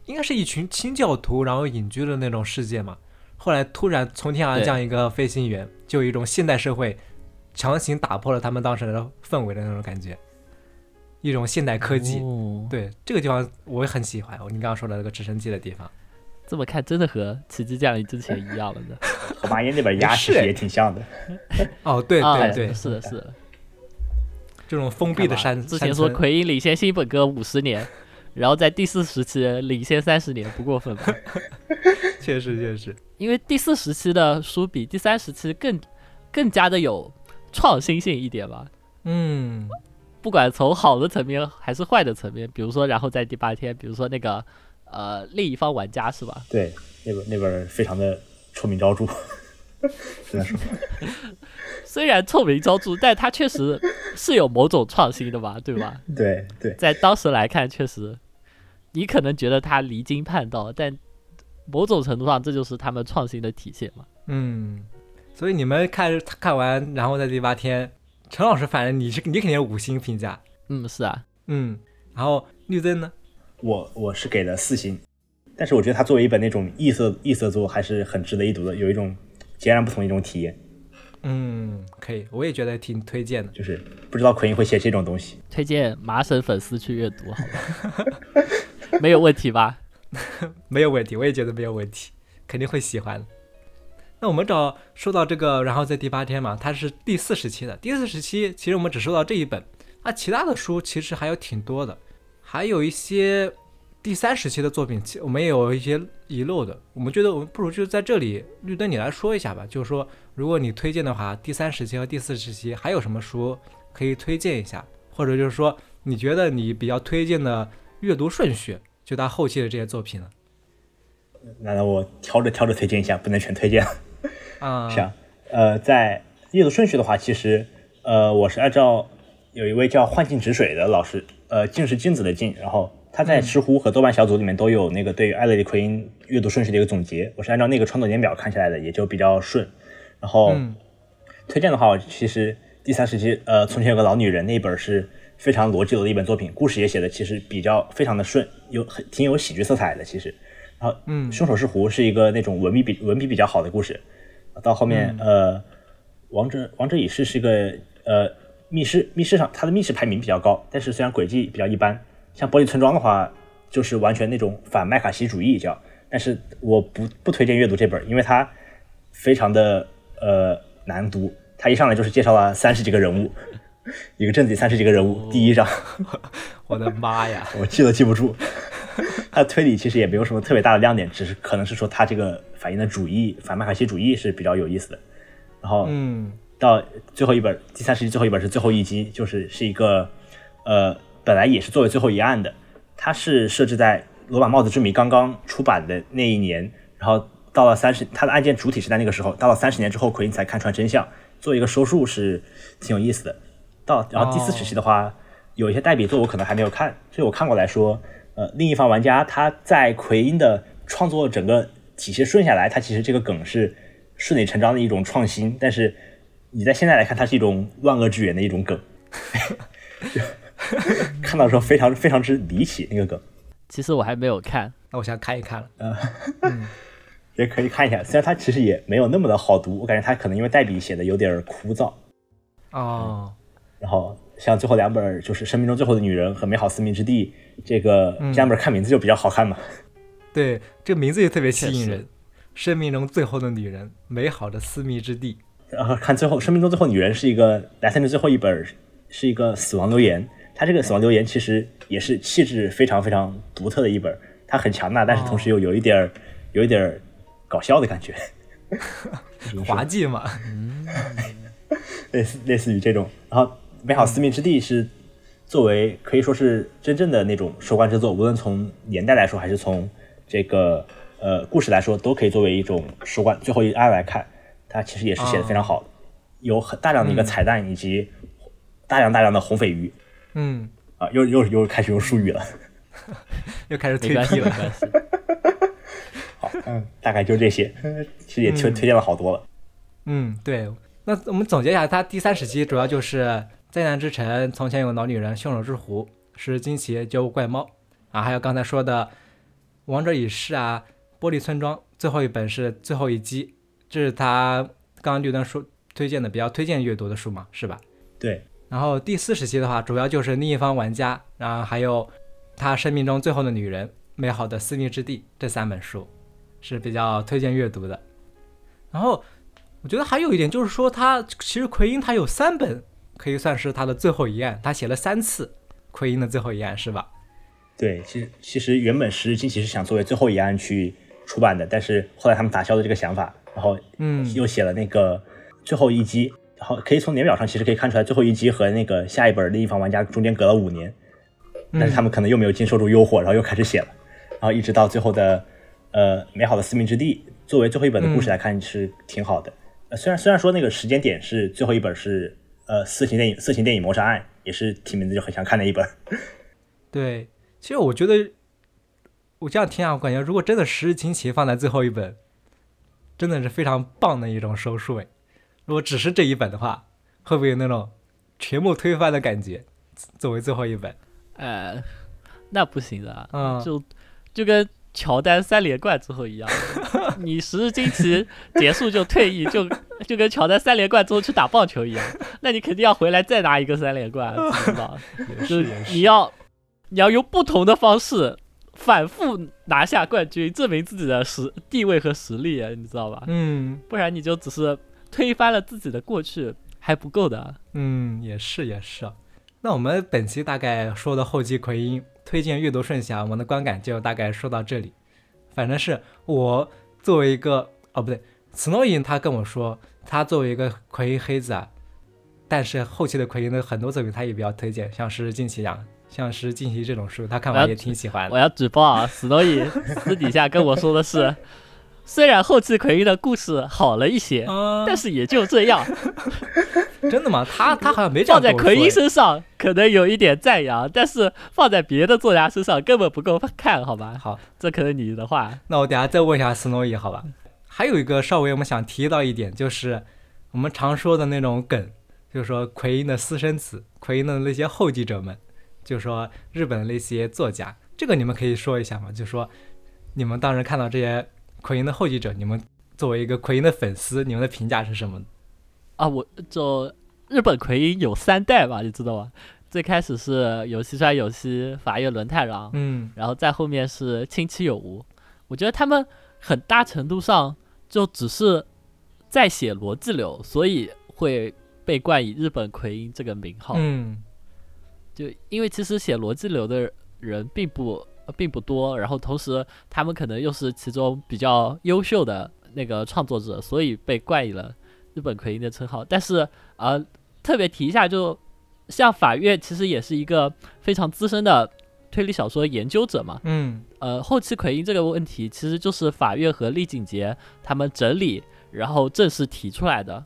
应该是一群清教徒，然后隐居的那种世界嘛。后来突然从天而降一个飞行员，就有一种现代社会强行打破了他们当时的氛围的那种感觉，一种现代科技。哦，对这个地方我也很喜欢，你刚刚说的那个直升机的地方。这么看真的和《奇迹降临》之前一样了呢。火麻烟那本鸭是其实也挺像的。哦，对啊对对，是的，是的。这种封闭的山，之前说奎因领先新本哥五十年，然后在第四时期领先三十年，不过分吧？确实确实，因为第四时期的书比第三时期更更加的有创新性一点吧。嗯不管从好的层面还是坏的层面，比如说，然后在第八天，比如说那个呃另一方玩家是吧？对，那本那本非常的臭名昭著 虽然臭名昭著，但它确实是有某种创新的吧，对吧？对对，在当时来看，确实，你可能觉得它离经叛道，但某种程度上，这就是他们创新的体现嘛。嗯，所以你们看看完，然后在第八天，陈老师反正你是你肯定是五星评价，嗯，是啊，嗯，然后绿灯呢？我我是给了四星，但是我觉得它作为一本那种异色异色作，还是很值得一读的，有一种截然不同的一种体验，嗯，可以，我也觉得挺推荐的。就是不知道奎因会写这种东西。推荐麻省粉丝去阅读，好吧？没有问题吧？没有问题，我也觉得没有问题，肯定会喜欢的。那我们找说到这个，然后在第八天嘛，它是第四时期的。第四时期其实我们只收到这一本，那其他的书其实还有挺多的，还有一些第三时期的作品，其我们也有一些遗漏的。我们觉得我们不如就在这里，绿灯你来说一下吧，就是说如果你推荐的话，第三时期和第四时期还有什么书可以推荐一下，或者就是说你觉得你比较推荐的阅读顺序，就它后期的这些作品呢？那我挑着挑着推荐一下，不能全推荐？啊，是啊，呃，在阅读顺序的话，其实呃，我是按照有一位叫幻境止水的老师，呃，镜是镜子的镜，然后他在知乎和豆瓣小组里面都有那个对于艾勒里奎因阅读顺序的一个总结，我是按照那个创作年表看下来的，也就比较顺。然后、嗯推荐的话，其实第三十期，呃，从前有个老女人那一本是非常逻辑的一本作品，故事也写的其实比较非常的顺，有很挺有喜剧色彩的，其实。然后，嗯凶手是狐是一个那种文笔比文笔比较好的故事，到后面，呃，王者王者已逝是个呃密室密室上它的密室排名比较高，但是虽然轨迹比较一般，像玻璃村庄的话，就是完全那种反麦卡锡主义叫，但是我不不推荐阅读这本，因为它非常的呃难读，它一上来就是介绍了三十几个人物，一个镇子里三十几个人物，第一章 我的妈呀！我记都记不住。它的推理其实也没有什么特别大的亮点，只是可能是说他这个反映的主义反麦卡锡主义是比较有意思的。然后，嗯到最后一本第三世纪最后一本是最后一集，就是是一个呃本来也是作为最后一案的，它是设置在罗马帽子之谜刚刚出版的那一年，然后到了三十，它的案件主体是在那个时候，到了三十年之后，奎因才看穿真相，做一个收束是挺有意思的。到然后第四时期的话，有一些代笔作我可能还没有看，所以我看过来说，呃，另一方玩家他在奎因的创作整个体系顺下来，他其实这个梗是顺理成章的一种创新，但是你在现在来看，它是一种万恶之源的一种梗，看到的时候非常非常之离奇那个梗。其实我还没有看，那我现在看一看了。也可以看一下，虽然它其实也没有那么的好读，我感觉它可能因为代笔写的有点枯燥。哦，然后像最后两本就是《生命中最后的女人》和《美好私密之地》，这个这两本看名字就比较好看嘛。对，这个名字也特别吸引人。生命中最后的女人，美好的私密之地。然后看最后，《生命中最后女人》是一个莱森的最后一本，是一个死亡留言。它这个死亡留言其实也是气质非常非常独特的一本，它很强大，但是同时又有一点儿有一点儿搞笑的感觉，滑稽嘛。类似类似于这种。然后《美好私密之地》是作为可以说是真正的那种收官之作，无论从年代来说，还是从这个呃故事来说，都可以作为一种收官最后一案来看。它其实也是写的非常好，有很大量的一个彩蛋，以及大量大量的红鲱鱼。嗯，啊，又又又开始用术语了，又开始推关系，了。好，嗯，大概就这些，其实也推推荐了好多了。嗯，对。那我们总结一下，它第三十期主要就是《灾难之城》《从前有老女人》《凶手之狐》是惊奇救怪猫啊，还有刚才说的《王者已逝》啊，《玻璃村庄》，最后一本是最后一击，这是他刚刚绿灯书推荐的比较推荐阅读的书嘛，是吧？对，然后第四十期的话，主要就是另一方玩家，然后还有他生命中最后的女人、美好的私密之地这三本书是比较推荐阅读的。然后我觉得还有一点就是说，他其实奎因他有三本可以算是他的最后一案，他写了三次奎因的最后一案，是吧？对，其实其实原本十日惊奇是想作为最后一案去出版的，但是后来他们打消了这个想法，然后嗯又写了那个最后一击，然后可以从年表上其实可以看出来，最后一击和那个下一本另一方玩家中间隔了五年，但是他们可能又没有经受住诱惑，然后又开始写了，然后一直到最后的呃美好的私密之地，作为最后一本的故事来看是挺好的。呃，虽然虽然说那个时间点是最后一本是呃色情电影色情电影谋杀案，也是听名字就很想看的一本。对，其实我觉得我这样听啊，我感觉如果真的十日惊奇放在最后一本，真的是非常棒的一种收束。如果只是这一本的话，会不会有那种全部推翻的感觉？作为最后一本，呃，那不行的，嗯就就跟乔丹三连冠之后一样，你十日惊奇结束就退役，就就跟乔丹三连冠之后去打棒球一样，那你肯定要回来再拿一个三连冠，知道？就是你要你要用不同的方式反复拿下冠军，证明自己的实地位和实力，你知道吧？嗯不然你就只是推翻了自己的过去还不够的。嗯，也是也是。那我们本期大概说的后继奎因推荐阅读顺序啊，我们的观感就大概说到这里。反正是我作为一个哦不对，Snowy 他跟我说，他作为一个奎因黑子啊，但是后期的奎因的很多作品他也比较推荐，像是《惊奇样》，像是《近期》这种书，他看完也挺喜欢的。我要举报啊！史诺伊私底下跟我说的是，虽然后期奎因的故事好了一些，啊但是也就这样。真的吗？他 他好像没这样放在奎因身上可能有一点赞扬，但是放在别的作家身上根本不够看，好吧？好，这可能你的话，那我等下再问一下斯诺伊，好吧？还有一个稍微我们想提到一点，就是我们常说的那种梗，就是说奎因的私生子，奎因的那些后继者们，就是说日本的那些作家，这个你们可以说一下吗？就是说你们当时看到这些奎因的后继者，你们作为一个奎因的粉丝，你们的评价是什么？啊，我就日本奎因有三代吧，你知道吗？最开始是有西川有希、法叶轮太郎，嗯然后再后面是亲戚有无。我觉得他们很大程度上就只是在写逻辑流，所以会被冠以日本奎因这个名号。嗯就因为其实写逻辑流的人并不呃并不多，然后同时他们可能又是其中比较优秀的那个创作者，所以被冠以了日本奎因的称号。但是呃，特别提一下，就像法月其实也是一个非常资深的推理小说研究者嘛。嗯呃，后期奎因这个问题其实就是法月和丽景杰他们整理，然后正式提出来的。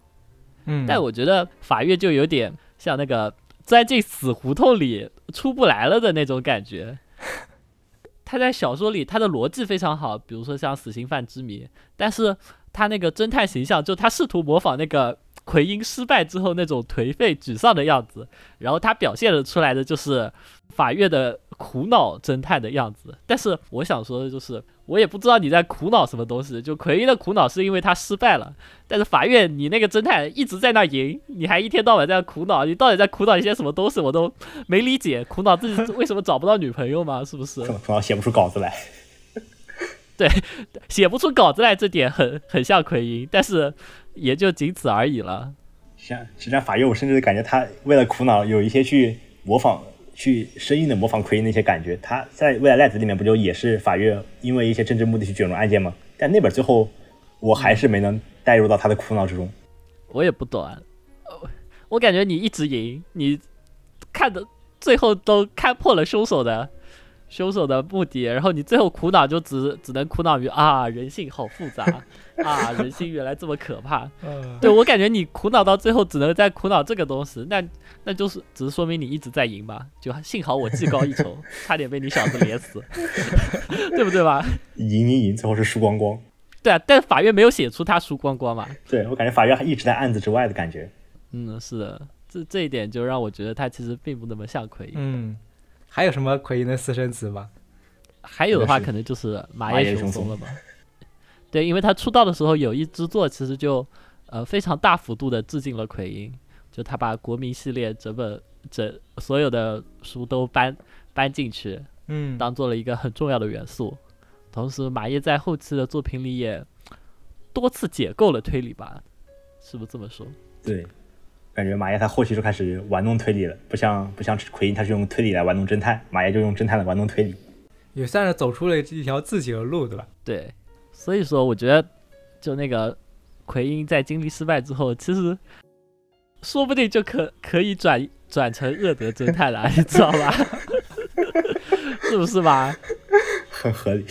嗯，但我觉得法月就有点像那个钻进死胡同里出不来了的那种感觉。他在小说里他的逻辑非常好，比如说像死刑犯之谜，但是他那个侦探形象，就他试图模仿那个奎因失败之后那种颓废沮丧的样子，然后他表现了出来的就是法院的苦恼侦探的样子。但是我想说的就是，我也不知道你在苦恼什么东西。就奎因的苦恼是因为他失败了，但是法院你那个侦探一直在那赢，你还一天到晚在苦恼，你到底在苦恼一些什么东西？我都没理解，苦恼自己为什么找不到女朋友吗？是不是？可能可能写不出稿子来。写不出稿子来，这点很很像奎因，但是也就仅此而已了。像实际上法院，我甚至感觉他为了苦恼，有一些去模仿、去生硬的模仿奎因的一些感觉。他在《未来赖子》里面不就也是法院因为一些政治目的去卷入案件吗？但那本最后我还是没能带入到他的苦恼之中。我也不懂啊，呃我感觉你一直赢，你看的最后都看破了凶手的凶手的目的，然后你最后苦恼就只只能苦恼于啊，人性好复杂 啊，人性原来这么可怕。嗯对我感觉你苦恼到最后只能在苦恼这个东西，那那就是只是说明你一直在赢吧？就幸好我技高一筹，差点被你小子连死，对不对吧？赢赢赢，最后是输光光。对啊，但法院没有写出他输光光嘛。对我感觉法院一直在案子之外的感觉。嗯，是的，这这一点就让我觉得他其实并不那么像奎因。嗯，还有什么奎因的私生子吗？还有的话，可能就是麻麻叶叶雄松了吧？对，因为他出道的时候有一之作，其实就呃非常大幅度的致敬了奎因，就他把国民系列整本整所有的书都搬搬进去，嗯，当做了一个很重要的元素。同时，马叶在后期的作品里也多次解构了推理吧，是不是这么说？对，感觉马爷他后期就开始玩弄推理了，不像不像奎因，他是用推理来玩弄侦探，马爷就用侦探来玩弄推理。也算是走出了一条自己的路，对吧？对，所以说我觉得，就那个奎因在经历失败之后，其实说不定就可可以转转成恶德侦探了，你知道吧？是不是吧？很合理。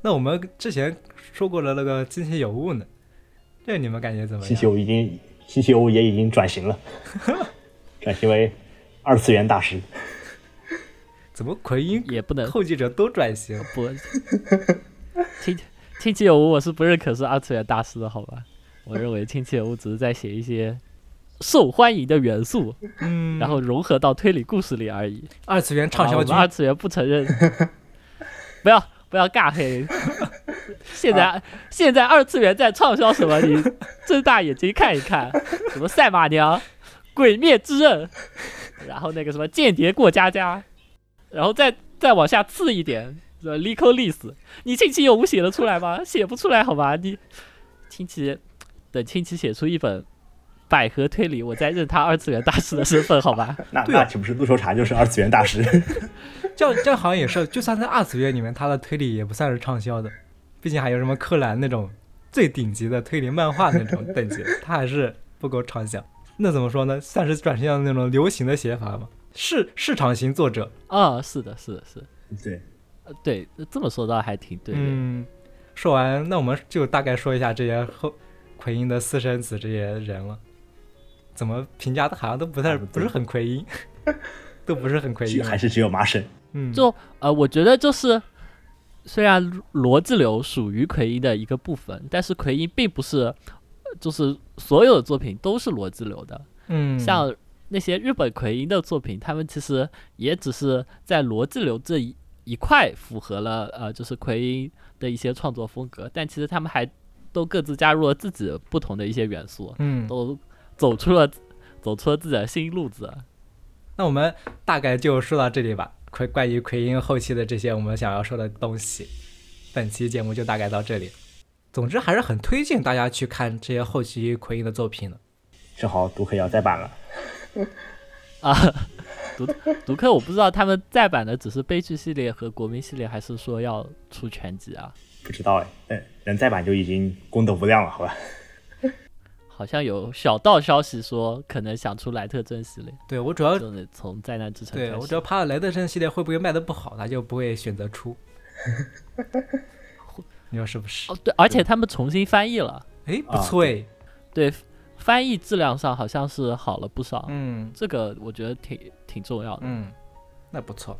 那我们之前说过的那个惊奇有误呢？这你们感觉怎么星期样？五已经，星期五也已经转型了，转型为二次元大师。怎么奎因也不能后继者都转型？不，亲亲戚有无我是不认可是二次元大师的，好吧？我认为亲戚有无只是在写一些受欢迎的元素，嗯，然后融合到推理故事里而已。二次元畅销军啊我们，二次元不承认，不要不要尬黑。现在、现在二次元在畅销什么？你 睁大眼睛看一看，什么赛马娘、鬼灭之刃，然后那个什么间谍过家家，然后再再往下次一点，什么 Lico Lis，你亲戚有无写得出来吗？写不出来好吧？你亲戚等亲戚写出一本。百合推理，我再认他二次元大师的身份，好吧？那对啊那岂不是陆秋茶就是二次元大师？这样这样好像也是，就算在二次元里面，他的推理也不算是畅销的，毕竟还有什么柯南那种最顶级的推理漫画那种等级，他还是不够畅想。那怎么说呢？算是转向那种流行的写法吗？市市场型作者，啊、是的，是的，是的。对，呃，对，这么说倒还挺对的。嗯，说完，那我们就大概说一下这些后奎因的私生子这些人了。怎么评价的好像都不太啊不是很奎因，都不是很奎因，还是只有麻省。嗯，就呃，我觉得就是，虽然逻辑流属于奎因的一个部分，但是奎因并不是，呃就是所有的作品都是逻辑流的。嗯像那些日本奎因的作品，他们其实也只是在逻辑流这一一块符合了呃，就是奎因的一些创作风格，但其实他们还都各自加入了自己不同的一些元素，嗯，都走出了走出了自己的新路子。那我们大概就说到这里吧。奎关于奎因后期的这些我们想要说的东西，本期节目就大概到这里。总之还是很推荐大家去看这些后期奎因的作品的。正好读客也要再版了，啊，读读客我不知道他们再版的只是悲剧系列和国民系列，还是说要出全集啊？不知道哎，嗯，能再版就已经功德无量了，好吧？好像有小道消息说可能想出莱特镇系列，对我主要就是从灾难之城对我主要怕莱特镇系列会不会卖的不好，他就不会选择出。你说是不是？哦对，而且他们重新翻译了，哎，不啊错哎，对，翻译质量上好像是好了不少，嗯。这个我觉得挺挺重要的，嗯，那不错。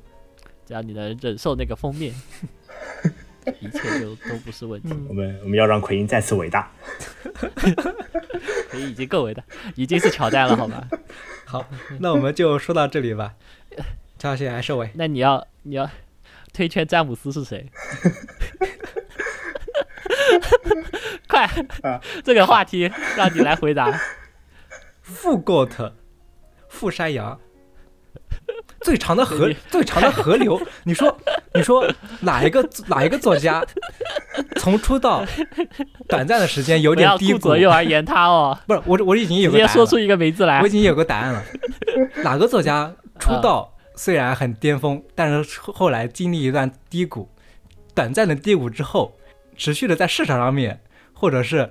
只要你能忍受那个封面，一切就都不是问题。我们我们要让奎因再次伟大。奎因已经够伟大，已经是乔丹了，好吧？好，那我们就说到这里吧。乔先来收尾。那你要你要推荐詹姆斯是谁？快，这个话题让你来回答。富 goat，富山羊，最长的河，最长的河流。你说，你说哪一个哪一个作家从出道短暂的时间有点低谷顾左？右而言他哦，不是，我我已经有直个答案了接说出一个名字来我已。经有个答案了。哪个作家出道虽然很巅峰，但是后来经历一段低谷，短暂的低谷之后，持续的在市场上面或者是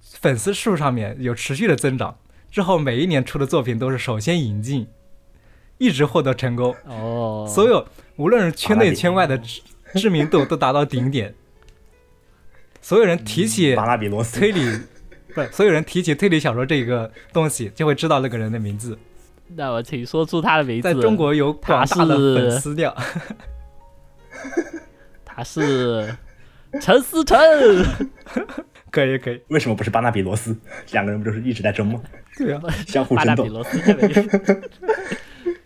粉丝数上面有持续的增长，之后每一年出的作品都是首先引进，一直获得成功，哦，所有无论是圈内圈外的知知名度都达到顶点。所有人提起巴纳比罗斯，推理，不所有人提起推理小说这个东西，就会知道那个人的名字。那我请说出他的名字。在中，国有广大的粉丝量。他是陈思诚。可以可以，为什么不是巴纳比罗斯？两个人不就是一直在争吗？对啊，相互巴纳比争斗。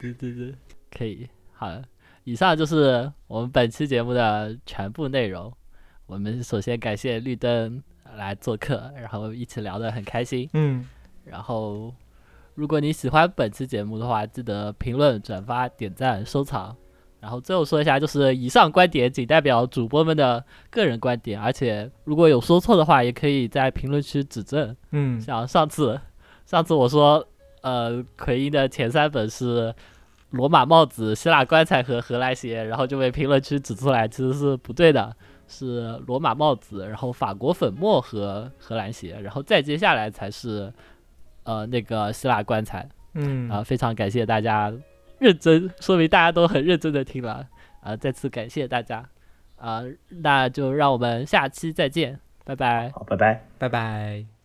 对对对，可以。好了，以上就是我们本期节目的全部内容。我们首先感谢绿灯来做客，然后一起聊得很开心。嗯，然后，如果你喜欢本期节目的话，记得评论、转发、点赞、收藏。然后最后说一下，就是以上观点仅代表主播们的个人观点，而且如果有说错的话，也可以在评论区指正。嗯，像上次，上次我说，呃，奎因的前三本是罗马帽子、希腊棺材和荷兰鞋，然后就被评论区指出来，其实是不对的，是罗马帽子，然后法国粉末和荷兰鞋，然后再接下来才是，呃，那个希腊棺材。嗯啊、非常感谢大家认真，说明大家都很认真的听了，啊、再次感谢大家，啊、那就让我们下期再见，拜拜。好，拜拜。拜拜。